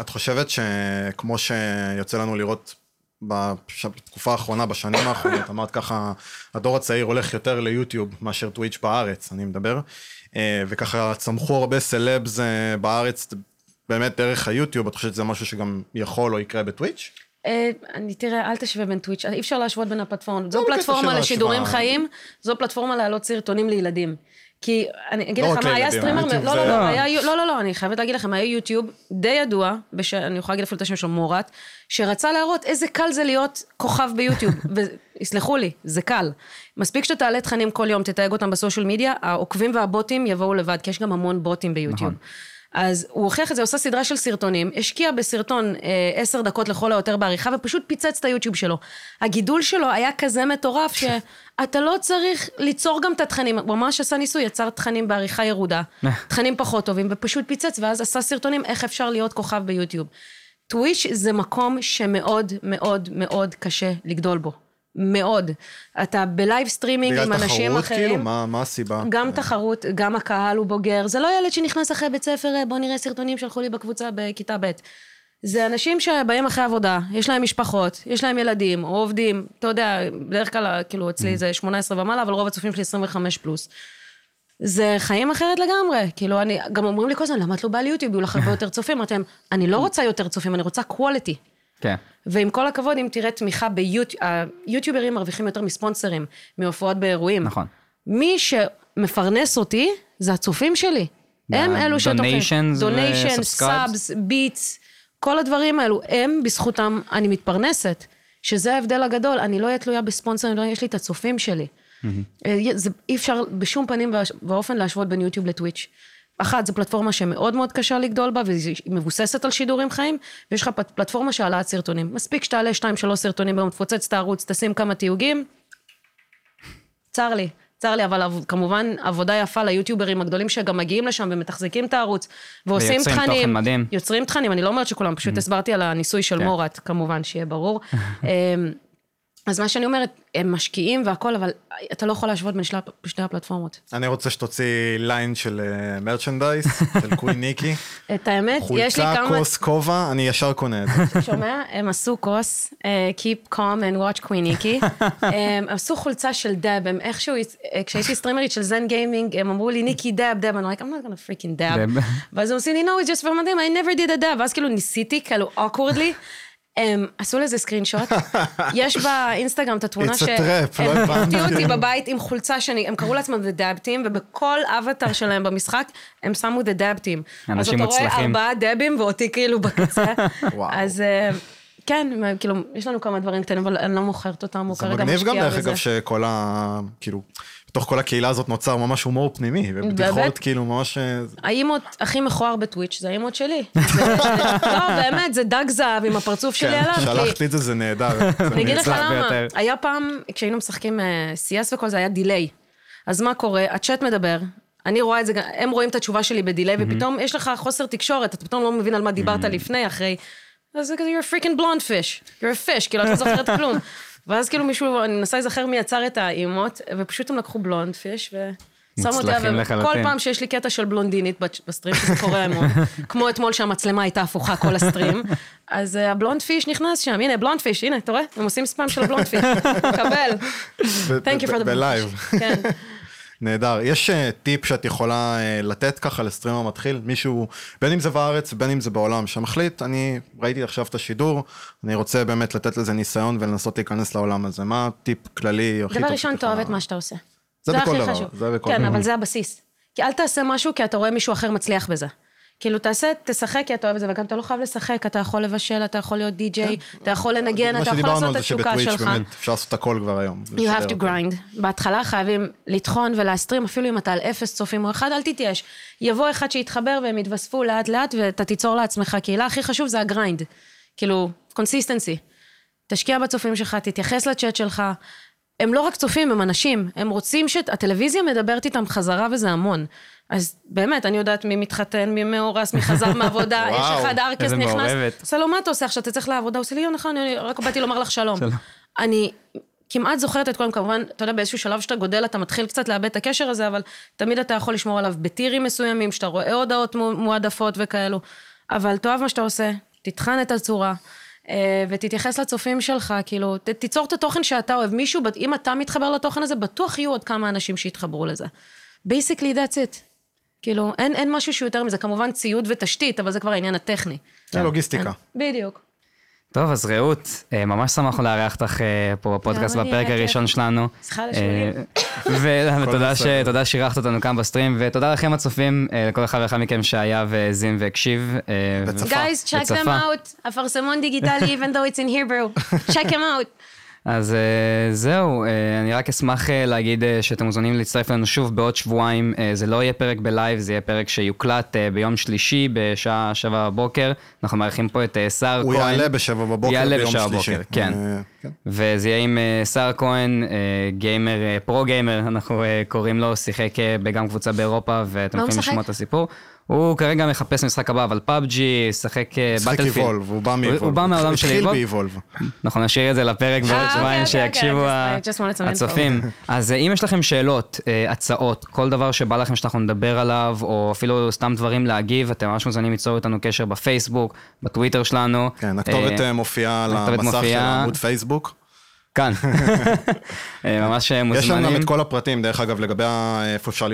את חושבת שכמו שיוצא לנו לראות בתקופה האחרונה, בשנים האחרונות, אמרת ככה, הדור הצעיר הולך יותר ליוטיוב מאשר טוויץ' בארץ, אני מדבר, אה, וככה צמחו הרבה סלבס אה, בארץ, באמת דרך היוטיוב, את חושבת שזה משהו שגם יכול או יקרה בטוויץ'? אה, אני תראה, אל תשווה בין טוויץ', אי אפשר להשוות בין הפלטפורמות. זו לא פלטפורמה לשידורים. חיים, זו פלטפורמה להעלות סרטונים לילדים. כי אני אגיד לא לך מה, היה סטרימר, לא, לא, לא, לא. היה, לא, לא, לא, אני חייבת להגיד לכם, היה יוטיוב די ידוע, בש... אני יכולה להגיד אפילו את השם שלו, מורת, שרצה להראות איזה קל זה להיות כוכב ביוטיוב, ויסלחו לי, זה קל. מספיק שאתה תעלה תכנים כל יום, תתייג אותם בסושיאל מדיה, העוקבים והבוטים יבואו לבד, כי יש גם המון בוטים ביוטיוב. נכון. אז הוא הוכיח את זה, עושה סדרה של סרטונים, השקיע בסרטון אה, עשר דקות לכל היותר בעריכה, ופשוט פיצץ את היוטיוב שלו. הגידול שלו היה כזה מטורף, שאתה לא צריך ליצור גם את התכנים, הוא ממש עשה ניסוי, יצר תכנים בעריכה ירודה, תכנים פחות טובים, ופשוט פיצץ, ואז עשה סרטונים איך אפשר להיות כוכב ביוטיוב. טוויץ' זה מקום שמאוד מאוד מאוד קשה לגדול בו. מאוד. אתה ב live streaming עם בגלל אנשים תחרות אחרים. כאילו? מה מה הסיבה? גם תחרות, גם הקהל הוא בוגר. זה לא ילד שנכנס אחרי בית ספר, "אה, בוא נראה סרטונים שלחו לי בקבוצה בכיתה ב'. זה אנשים שבאים אחרי עבודה, יש להם משפחות, יש להם ילדים, או עובדים, אתה יודע, בדרך כלל, כאילו, אצלי זה 18 ומעלה, אבל רוב הצופים שלי 25 פלוס. זה חיים אחרת לגמרי. כאילו, אני, גם אומרים לי כל הזמן, למה את לא באה ליוטיוב? יהיו לך הרבה יותר צופים. אמרתי להם, אני לא רוצה יותר צופים, אני רוצה quality. כן. ועם כל הכבוד, אם תראה תמיכה ביוטיוב, היוטיוברים מרוויחים יותר מספונסרים, מהופעות באירועים. נכון. מי שמפרנס אותי, זה הצופים שלי. הם אלו שתומכים. Donation. Subs, bits, כל הדברים האלו, הם, בזכותם אני מתפרנסת. שזה ההבדל הגדול, אני לא אהיה תלויה בספונסרים, לא, יש לי את הצופים שלי. אה, זה, אי אפשר בשום פנים ואופן להשוות בין יוטיוב לטוויץ'. אחת, זו פלטפורמה שמאוד מאוד קשה לגדול בה, והיא מבוססת על שידורים חיים, ויש לך פלטפורמה שהעלאת סרטונים. מספיק שתעלה שתיים, שלוש סרטונים ביום, תפוצץ את הערוץ, תשים כמה תיוגים, צר לי, צר לי, אבל כמובן עבודה יפה ליוטיוברים הגדולים שגם מגיעים לשם ומתחזקים את הערוץ, ועושים ויוצרים תכנים. תוכן מדהים. יוצרים תכנים, אני לא אומרת שכולם, פשוט הסברתי על הניסוי של כן. מורת, כמובן, שיהיה ברור. אז מה שאני אומרת, הם משקיעים והכל, אבל אתה לא יכול להשוות בין שני הפלטפורמות. אני רוצה שתוציא line של merchandise, של קווין ניקי. את האמת, יש לי חולצה, כמה... כוס, כובע, אני ישר קונה את זה. שומע? הם עשו כוס, אה, Keep calm and watch קוויניקי. הם עשו חולצה של dab, הם איכשהו, אה, כשהייתי סטרימרית של זן גיימינג, הם אמרו לי, ניקי dab, dab, אני like, I'm not gonna freaking dab. ואז הם עושים לי, no, it's just for the meme, I never did a dab. ואז כאילו ניסיתי, כאילו awkwardly. הם עשו לזה סקרין שוט, יש באינסטגרם את התמונה It's a trap, לא הם הבנתי. הפתיעו אותי בבית עם חולצה שאני, הם קראו לעצמם The Dab Team, ובכל אבטר שלהם במשחק, הם שמו The Dab Team. אנשים אז אתה רואה מוצלחים. ארבעה דבים ואותי כאילו בקצה. וואו. אז אה, כן, כאילו, יש לנו כמה דברים קטנים, אבל אני לא מוכרת אותם, הוא זה כרגע מגניב גם משקיע דרך בזה. אגב שכל ה... כאילו, בתוך כל הקהילה הזאת נוצר ממש הומור פנימי, ובדיחות? כאילו ממש... אה, האימות הכי מכוער בטוויץ' זה האימות שלי. לא, באמת, זה דג זהב עם הפרצוף שלי כן, עליו. כי- שלחת לי את זה, זה נהדר. אני אגיד לך למה. היה פעם, כשהיינו משחקים אה, CS וכל זה, היה דיליי. אז מה קורה? הצ'אט מדבר, אני רואה את זה, הם רואים את התשובה שלי בדיליי, ופתאום יש לך חוסר תקשורת, אתה פתאום לא מבין על מה דיברת לפני, אחרי. אז זה כזה, you're a freaking blonde fish, you're a fish, כאילו, את לא זוכרת כלום. ואז כאילו מישהו, אני מנסה להיזכר מי יצר את האימות, ופשוט הם לקחו בלונד פיש, ו... אותי, מוצלחים וכל. פעם שיש לי קטע של בלונדינית ב stream, שזה קורה המון, כמו אתמול שהמצלמה הייתה הפוכה כל ה stream, אז אה, ה blonde fish נכנס שם, הנה blonde fish, הנה, אתה רואה? הם עושים ספאם של blonde fish, קבל. Thank you for the בלייב. כן. נהדר. יש אה, טיפ שאת יכולה אה, לתת ככה ל streamer מתחיל? מישהו, בין אם זה בארץ, בין אם זה בעולם, שמחליט, אני ראיתי עכשיו את השידור, אני רוצה באמת לתת לזה ניסיון ולנסות להיכנס לעולם הזה. מה הטיפ כללי הכי טוב? דבר ראשון, תאהב את מה שאתה עושה. זה בכל הכי דבר, חשוב. זה בכל כן, דבר. אבל זה הבסיס. כי אל תעשה משהו כי אתה רואה מישהו אחר מצליח בזה. כאילו, תעשה, תשחק כי אתה אוהב את זה, וגם אתה לא חייב לשחק, אתה יכול לבשל, אתה יכול להיות די-ג'יי, אתה יכול לנגן, מה אתה יכול שדיברנו לעשות על את זה התשוקה שבטוויץ' שלך. באמת אפשר לעשות הכל כבר היום. You have to grind. בהתחלה חייבים לטחון ולהסטרים, אפילו אם אתה על אפס צופים או אחד, אל תתייאש. יבוא אחד שיתחבר והם יתווספו לאט לאט ואתה תיצור לעצמך קהילה. הכי חשוב זה ה grind. כאילו, consistency. תשקיע בצופים שלך, תתייחס לצ'אט שלך. הם לא רק צופים, הם אנשים. הם רוצים ש... הטלוויזיה מדברת איתם חזרה וזה המון. אז באמת, אני יודעת מי מתחתן, מי מאורס, מי חזר מעבודה, יש וואו, אחד ארקס איזה נכנס. מעורבת. עושה לו, מה אתה עושה עכשיו? אתה צריך לעבודה? הוא עושה לי, יום נכון, אני רק באתי לומר לך שלום. אני כמעט זוכרת את כולם, כמובן, אתה יודע, באיזשהו שלב שאתה גודל, אתה מתחיל קצת לאבד את הקשר הזה, אבל תמיד אתה יכול לשמור עליו בטירים מסוימים, שאתה רואה הודעות מו- מועדפות וכאלו. אבל תאהב מה שאתה עושה, תטחן את הצורה. אה, ותתייחס לצופים שלך, כאילו, ת, תיצור את התוכן שאתה אוהב. מישהו, אם אתה מתחבר לתוכן הזה, בטוח יהיו עוד כמה אנשים שיתחברו לזה. basically that's it. כאילו, אין, אין משהו שהוא יותר מזה, כמובן ציוד ותשתית, אבל זה כבר העניין הטכני. זה לוגיסטיקה. בדיוק. טוב, אז רעות, אה, ממש שמחנו לארח אותך אה, פה בפודקאסט בפרק. הראשון שלנו. סליחה על אה. ותודה שאירחת אותנו כאן בסטרים, ותודה לכם הצופים, לכל אחד ואחד מכם שהיה והאזין והקשיב. וצפה. Guys, check them וצפה. out. אפרסמון דיגיטלי, even though it's in Hebrew. check them out. אז אה, זהו, אה, אני רק אשמח אה, להגיד שאתם מוזמנים להצטרף אלינו שוב בעוד שבועיים. זה לא יהיה פרק בלייב, זה יהיה פרק שיוקלט ביום שלישי בשעה שבע בבוקר. אנחנו מארחים פה את סער הוא כהן. יעלה בשבע בבוקר יעלה ביום בשבע שלישי. בבוקר, כן. כן. וזה יהיה עם סער כהן, gamer, pro gamer, אנחנו קוראים לו, שיחק בגם קבוצה באירופה, ואתם הוא יכולים? לשמוע את הסיפור. הוא כרגע מחפש משחק הבא, אבל פאבג'י, משחק משחק בטלפילד. איבולב, הוא בא מאיבולב. הוא בא מהעולם של התחיל איבולב. באיבולב. אנחנו נשאיר את זה לפרק בעוד אוקיי, שבועיים אוקיי, אוקיי, שיקשיבו. הצופים. אז אה, אם יש לכם שאלות, אה, הצעות, כל דבר שבא לכם שאנחנו נדבר עליו, או אפילו סתם דברים להגיב, אתם ממש מוזמנים ליצור איתנו קשר בפייסבוק, בטוויטר שלנו. כן, הכתובת אה, אה, מופיעה על המסך של מופיעה. עמוד פייסבוק. כאן, אה, ממש מוזמנים. יש לנו גם את כל הפרטים, דרך אגב, לגבי איפה אפשר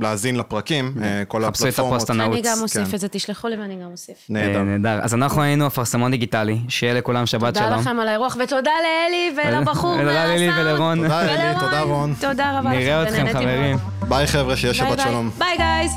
להאזין לפרקים, כן. אה, כל הפלטפורמות. חפשו את הפוסט הנעוץ. אני גם אוסיף כן. את זה, תשלחו לי ואני גם אוסיף. נהדר. אה, אז אנחנו היינו אפרסמון דיגיטלי, שיהיה לכולם שבת שלום. תודה לכם על האירוח, ותודה לאלי ולבחור מהסאונד. תודה לאלי ולרון. תודה אלי, תודה רון. תודה רבה לכם, נראה אתכם חברים. ביי חבר'ה, שיהיה שבת שלום. ביי guys.